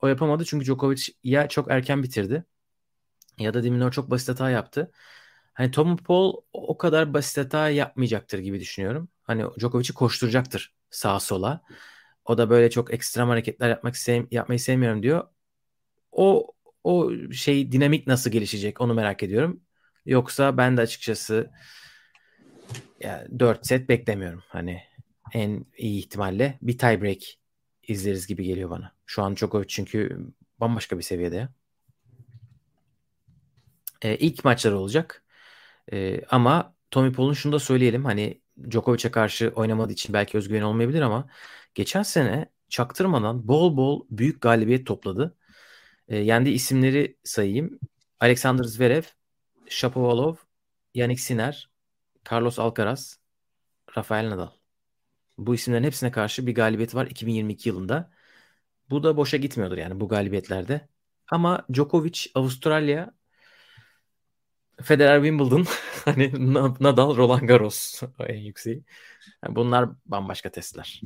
O yapamadı çünkü Djokovic ya çok erken bitirdi ya da Diminor çok basit hata yaptı. Hani Tom Paul o kadar basit hata yapmayacaktır gibi düşünüyorum. Hani Djokovic'i koşturacaktır sağa sola. O da böyle çok ekstrem hareketler yapmak sev yapmayı sevmiyorum diyor. O o şey dinamik nasıl gelişecek onu merak ediyorum. Yoksa ben de açıkçası ya 4 set beklemiyorum. Hani en iyi ihtimalle bir tie break izleriz gibi geliyor bana. Şu an Djokovic çünkü bambaşka bir seviyede. Ee, ilk maçlar olacak. Ee, ama Tommy Paul'un şunu da söyleyelim. Hani Djokovic'e karşı oynamadığı için belki özgüven olmayabilir ama geçen sene çaktırmadan bol bol büyük galibiyet topladı. E, yendiği isimleri sayayım. Alexander Zverev, Shapovalov, Yannick Sinner, Carlos Alcaraz, Rafael Nadal. Bu isimlerin hepsine karşı bir galibiyet var 2022 yılında. Bu da boşa gitmiyordur yani bu galibiyetlerde. Ama Djokovic, Avustralya, Federer, Wimbledon, hani Nadal, Roland Garros en yükseği. Yani bunlar bambaşka testler.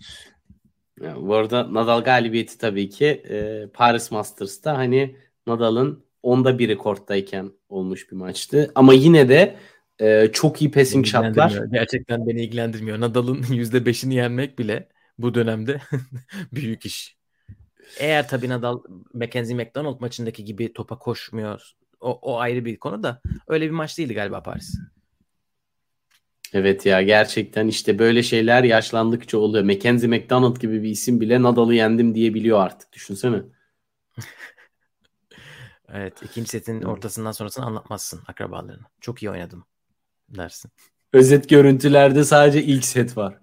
Ya, bu arada Nadal galibiyeti tabii ki e, Paris Masters'ta hani Nadal'ın onda biri korttayken olmuş bir maçtı. Ama yine de e, çok iyi passing shotlar. Gerçekten beni ilgilendirmiyor. Nadal'ın %5'ini yenmek bile bu dönemde büyük iş. Eğer tabii Nadal Mackenzie McDonald maçındaki gibi topa koşmuyor. O, o ayrı bir konu da öyle bir maç değildi galiba Paris. Evet ya gerçekten işte böyle şeyler yaşlandıkça oluyor. Mackenzie McDonald gibi bir isim bile Nadal'ı yendim diyebiliyor artık. Düşünsene. evet ikinci setin ortasından sonrasını anlatmazsın akrabalarına. Çok iyi oynadım dersin. Özet görüntülerde sadece ilk set var.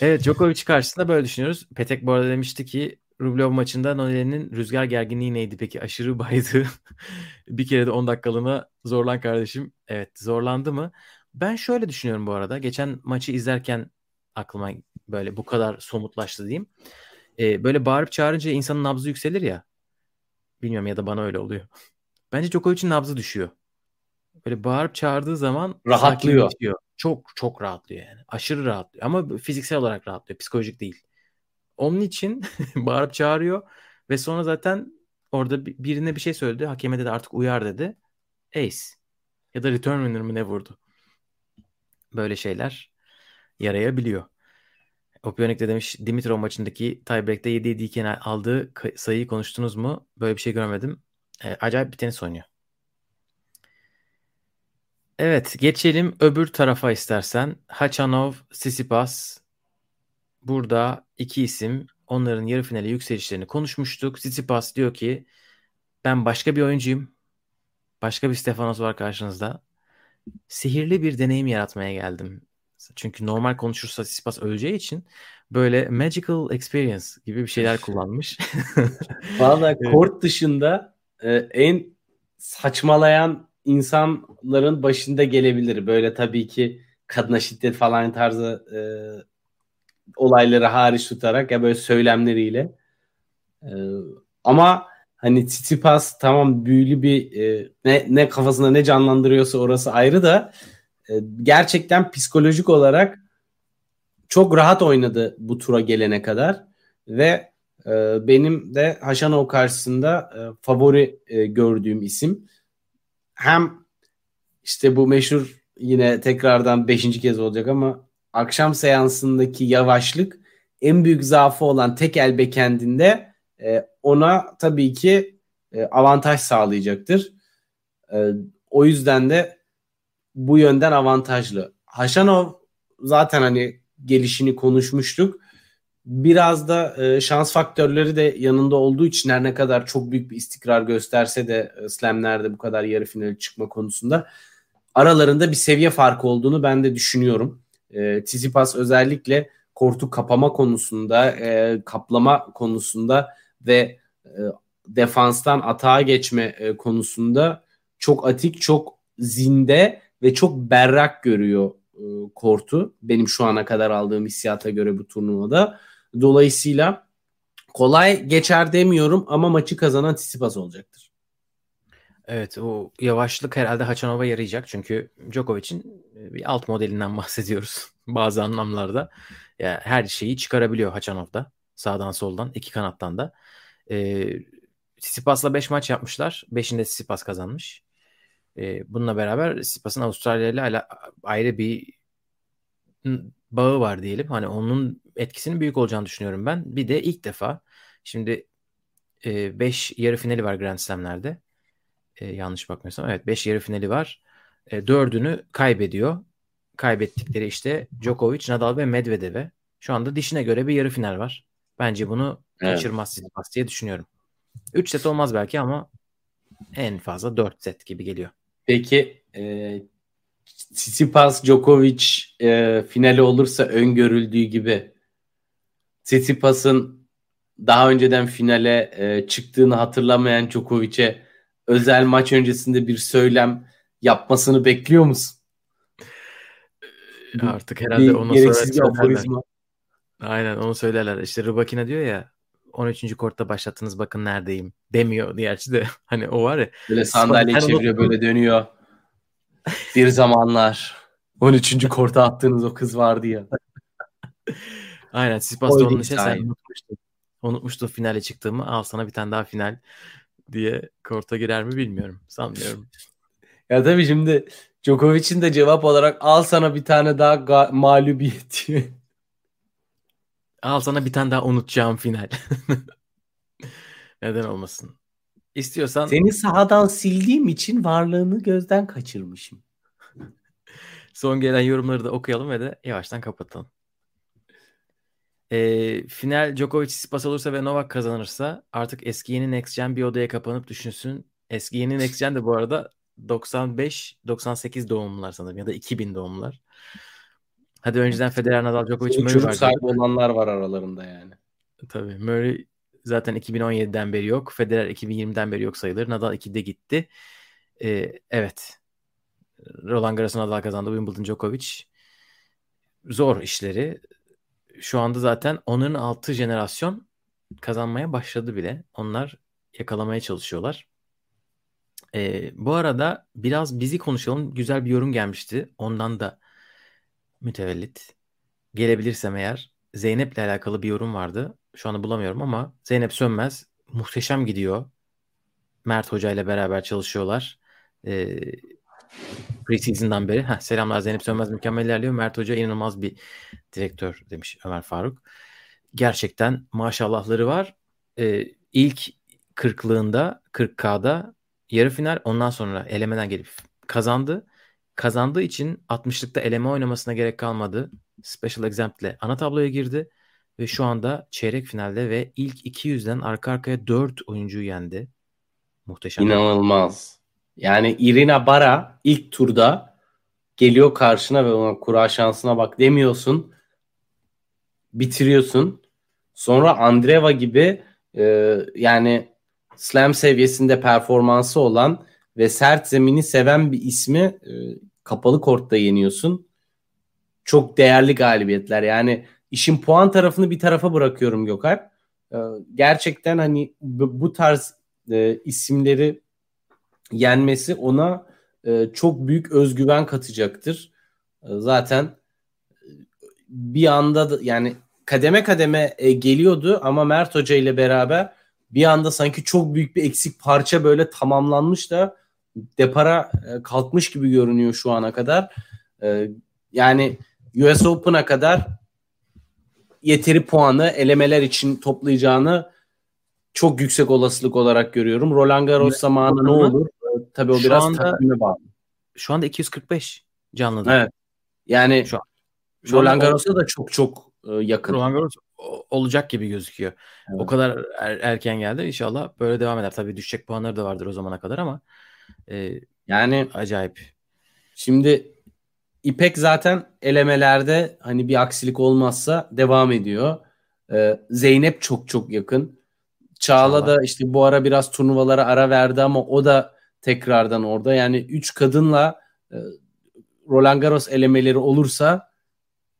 evet Djokovic karşısında böyle düşünüyoruz. Petek bu arada demişti ki Rublev maçında Noel'in rüzgar gerginliği neydi peki? Aşırı baydı. bir kere de 10 dakikalığına zorlan kardeşim. Evet zorlandı mı? Ben şöyle düşünüyorum bu arada. Geçen maçı izlerken aklıma böyle bu kadar somutlaştı diyeyim. e, böyle bağırıp çağırınca insanın nabzı yükselir ya. Bilmiyorum ya da bana öyle oluyor. Bence Djokovic'in nabzı düşüyor. Böyle bağırıp çağırdığı zaman rahatlıyor. Çok çok rahatlıyor yani. Aşırı rahatlıyor ama fiziksel olarak rahatlıyor. Psikolojik değil. Onun için bağırıp çağırıyor ve sonra zaten orada birine bir şey söyledi. Hakeme dedi artık uyar dedi. Ace. Ya da return winner mı ne vurdu. Böyle şeyler yarayabiliyor. Opionik de demiş Dimitrov maçındaki tiebreak'te 7-7 iken aldığı sayıyı konuştunuz mu? Böyle bir şey görmedim. E, acayip bir tenis oynuyor. Evet geçelim öbür tarafa istersen. Hachanov, Sisipas. Burada iki isim onların yarı finale yükselişlerini konuşmuştuk. Tsitsipas diyor ki ben başka bir oyuncuyum. Başka bir Stefanos var karşınızda. Sihirli bir deneyim yaratmaya geldim. Çünkü normal konuşursa Tsitsipas öleceği için böyle magical experience gibi bir şeyler kullanmış. Valla kort dışında e, en saçmalayan insanların başında gelebilir. Böyle tabii ki kadına şiddet falan tarzı e, olayları hariç tutarak ya böyle söylemleriyle. E, ama hani Tsitsipas tamam büyülü bir e, ne, ne kafasında ne canlandırıyorsa orası ayrı da e, gerçekten psikolojik olarak çok rahat oynadı bu tura gelene kadar ve e, benim de Haşanov karşısında e, favori e, gördüğüm isim hem işte bu meşhur yine tekrardan beşinci kez olacak ama akşam seansındaki yavaşlık en büyük zaafı olan tek el bekendinde e, ona tabii ki e, avantaj sağlayacaktır. E, o yüzden de bu yönden avantajlı. Haşanov zaten hani gelişini konuşmuştuk. Biraz da e, şans faktörleri de yanında olduğu için her ne kadar çok büyük bir istikrar gösterse de e, slamlerde bu kadar yarı finale çıkma konusunda aralarında bir seviye farkı olduğunu ben de düşünüyorum. E, Tsitsipas özellikle kortu kapama konusunda, e, kaplama konusunda ve e, defanstan atağa geçme e, konusunda çok atik, çok zinde ve çok berrak görüyor e, kortu. Benim şu ana kadar aldığım hissiyata göre bu turnuvada. Dolayısıyla kolay geçer demiyorum ama maçı kazanan Tsitsipas olacaktır. Evet o yavaşlık herhalde Haçanova yarayacak. Çünkü Djokovic'in e, bir alt modelinden bahsediyoruz bazı anlamlarda. Yani her şeyi çıkarabiliyor Haçanov'da. Sağdan soldan iki kanattan da. Ee, Tsitsipas'la 5 maç yapmışlar. 5'inde Tsitsipas kazanmış. Ee, bununla beraber Tsitsipas'ın Avustralya ile ayrı bir bağı var diyelim. Hani onun etkisinin büyük olacağını düşünüyorum ben. Bir de ilk defa şimdi 5 e, yarı finali var Grand Slam'lerde. E, yanlış bakmıyorsam. Evet 5 yarı finali var. E, 4'ünü kaybediyor. Kaybettikleri işte Djokovic, Nadal ve Medvedev'e. Şu anda dişine göre bir yarı final var. Bence bunu evet. kaçırmaz Tsitsipas diye düşünüyorum. 3 set olmaz belki ama en fazla 4 set gibi geliyor. Peki e, Tsitsipas Djokovic e, finali olursa öngörüldüğü gibi Tsitsipas'ın daha önceden finale e, çıktığını hatırlamayan Djokovic'e özel maç öncesinde bir söylem yapmasını bekliyor musun? Artık herhalde bir, onu gereksiz bir aforizma. Aynen onu söylerler. İşte Rubakina diyor ya 13. kortta başlattınız bakın neredeyim demiyor gerçi de hani o var ya. Böyle sandalye çeviriyor böyle dönüyor. Bir zamanlar 13. korta attığınız o kız vardı ya. Aynen Sipas da onun şey sen unutmuştun. Unutmuştun finale çıktığımı. Al sana bir tane daha final diye korta girer mi bilmiyorum. Sanmıyorum. ya tabii şimdi Djokovic'in de cevap olarak al sana bir tane daha ga- mağlubiyet diyor. Al sana bir tane daha unutacağım final. Neden olmasın? İstiyorsan... Seni sahadan sildiğim için varlığını gözden kaçırmışım. Son gelen yorumları da okuyalım ve de yavaştan kapatalım. Ee, final Djokovic Tsitsipas olursa ve Novak kazanırsa artık eski yeni Next Gen bir odaya kapanıp düşünsün. Eski yeni Next Gen de bu arada 95-98 doğumlular sanırım ya da 2000 doğumlular. Hadi önceden Federer, Nadal, Djokovic, Murray Çocuk sahibi olanlar var aralarında yani. Tabii. Murray zaten 2017'den beri yok. Federer 2020'den beri yok sayılır. Nadal 2'de gitti. Ee, evet. Roland Garros'un Nadal kazandı. Wimbledon Djokovic. Zor işleri. Şu anda zaten onların altı jenerasyon kazanmaya başladı bile. Onlar yakalamaya çalışıyorlar. Ee, bu arada biraz bizi konuşalım. Güzel bir yorum gelmişti. Ondan da mütevellit. Gelebilirsem eğer Zeynep'le alakalı bir yorum vardı. Şu anda bulamıyorum ama Zeynep Sönmez muhteşem gidiyor. Mert Hoca ile beraber çalışıyorlar. Ee, Preseason'dan beri. Heh, selamlar Zeynep Sönmez mükemmel ilerliyor. Mert Hoca inanılmaz bir direktör demiş Ömer Faruk. Gerçekten maşallahları var. Ee, ilk kırklığında 40K'da yarı final ondan sonra elemeden gelip kazandı. Kazandığı için 60'lıkta eleme oynamasına gerek kalmadı. Special Exempt ile ana tabloya girdi. Ve şu anda çeyrek finalde ve ilk 200'den arka arkaya 4 oyuncuyu yendi. Muhteşem. İnanılmaz. Yani Irina Bara ilk turda geliyor karşına ve ona kura şansına bak demiyorsun. Bitiriyorsun. Sonra Andreva gibi e, yani slam seviyesinde performansı olan ve sert zemini seven bir ismi e, kapalı kortta yeniyorsun. Çok değerli galibiyetler. Yani işin puan tarafını bir tarafa bırakıyorum Gökalp. E, gerçekten hani bu, tarz e, isimleri yenmesi ona e, çok büyük özgüven katacaktır. E, zaten e, bir anda da, yani kademe kademe e, geliyordu ama Mert Hoca ile beraber bir anda sanki çok büyük bir eksik parça böyle tamamlanmış da depara e, kalkmış gibi görünüyor şu ana kadar. E, yani US Open'a kadar yeteri puanı elemeler için toplayacağını çok yüksek olasılık olarak görüyorum. Roland Garros zamanı ne olur? Tabii o şu biraz anda, takvime bağlı. Şu anda 245 canlıda. Evet. Yani şu, şu Roland Garros'a da çok çok e, yakın. Roland Garros olacak gibi gözüküyor. Evet. O kadar er, erken geldi. İnşallah böyle devam eder. Tabii düşecek puanları da vardır o zamana kadar ama e, yani acayip. Şimdi İpek zaten elemelerde hani bir aksilik olmazsa devam ediyor. Ee, Zeynep çok çok yakın. Çağla, Çağla da işte bu ara biraz turnuvalara ara verdi ama o da tekrardan orada. Yani 3 kadınla e, Roland Garros elemeleri olursa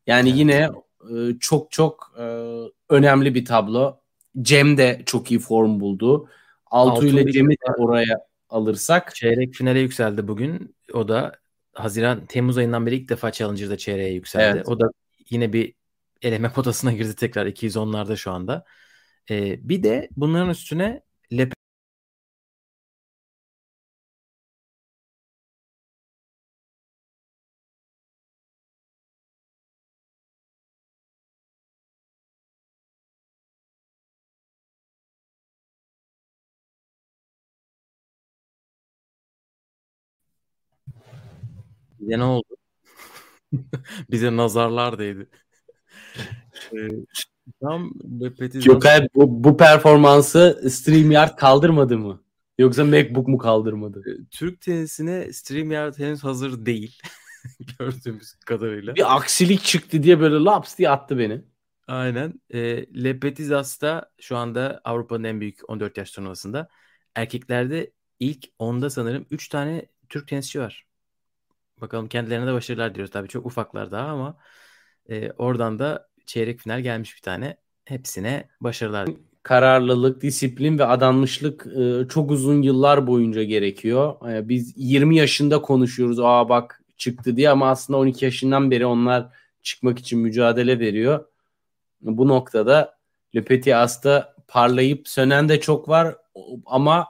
yani evet. yine e, çok çok e, önemli bir tablo. Cem de çok iyi form buldu. Altu ile Cem'i de oraya alırsak. Çeyrek finale yükseldi bugün. O da Haziran Temmuz ayından beri ilk defa Challenger'da çeyreğe yükseldi. Evet. O da yine bir eleme potasına girdi tekrar 210'larda şu anda. Ee, bir de bunların üstüne Lepe Bize ne oldu? Bize nazarlar değdi. ee, tam Gökay bu, bu performansı StreamYard kaldırmadı mı? Yoksa MacBook mu kaldırmadı? Ee, Türk tenisine StreamYard henüz hazır değil. Gördüğümüz kadarıyla. Bir aksilik çıktı diye böyle laps diye attı beni. Aynen. E, Le Petizas da şu anda Avrupa'nın en büyük 14 yaş turnuvasında. Erkeklerde ilk onda sanırım 3 tane Türk tenisçi var. Bakalım kendilerine de başarılar diyoruz. Tabii çok ufaklar daha ama e, oradan da çeyrek final gelmiş bir tane. Hepsine başarılar. Kararlılık, disiplin ve adanmışlık e, çok uzun yıllar boyunca gerekiyor. E, biz 20 yaşında konuşuyoruz. Aa bak çıktı diye ama aslında 12 yaşından beri onlar çıkmak için mücadele veriyor. Bu noktada Le Petit As'ta parlayıp sönen de çok var ama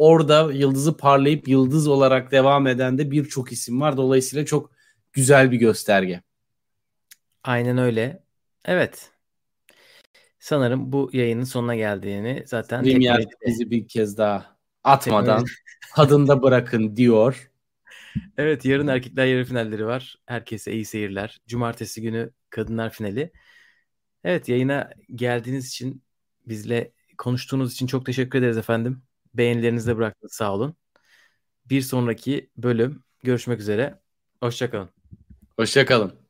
orada yıldızı parlayıp yıldız olarak devam eden de birçok isim var. Dolayısıyla çok güzel bir gösterge. Aynen öyle. Evet. Sanırım bu yayının sonuna geldiğini zaten Premier bizi bir kez daha atmadan tadında bırakın diyor. Evet yarın erkekler yarı finalleri var. Herkese iyi seyirler. Cumartesi günü kadınlar finali. Evet yayına geldiğiniz için bizle konuştuğunuz için çok teşekkür ederiz efendim. Beğenilerinizi de bıraktınız sağ olun. Bir sonraki bölüm görüşmek üzere. Hoşçakalın. Hoşçakalın.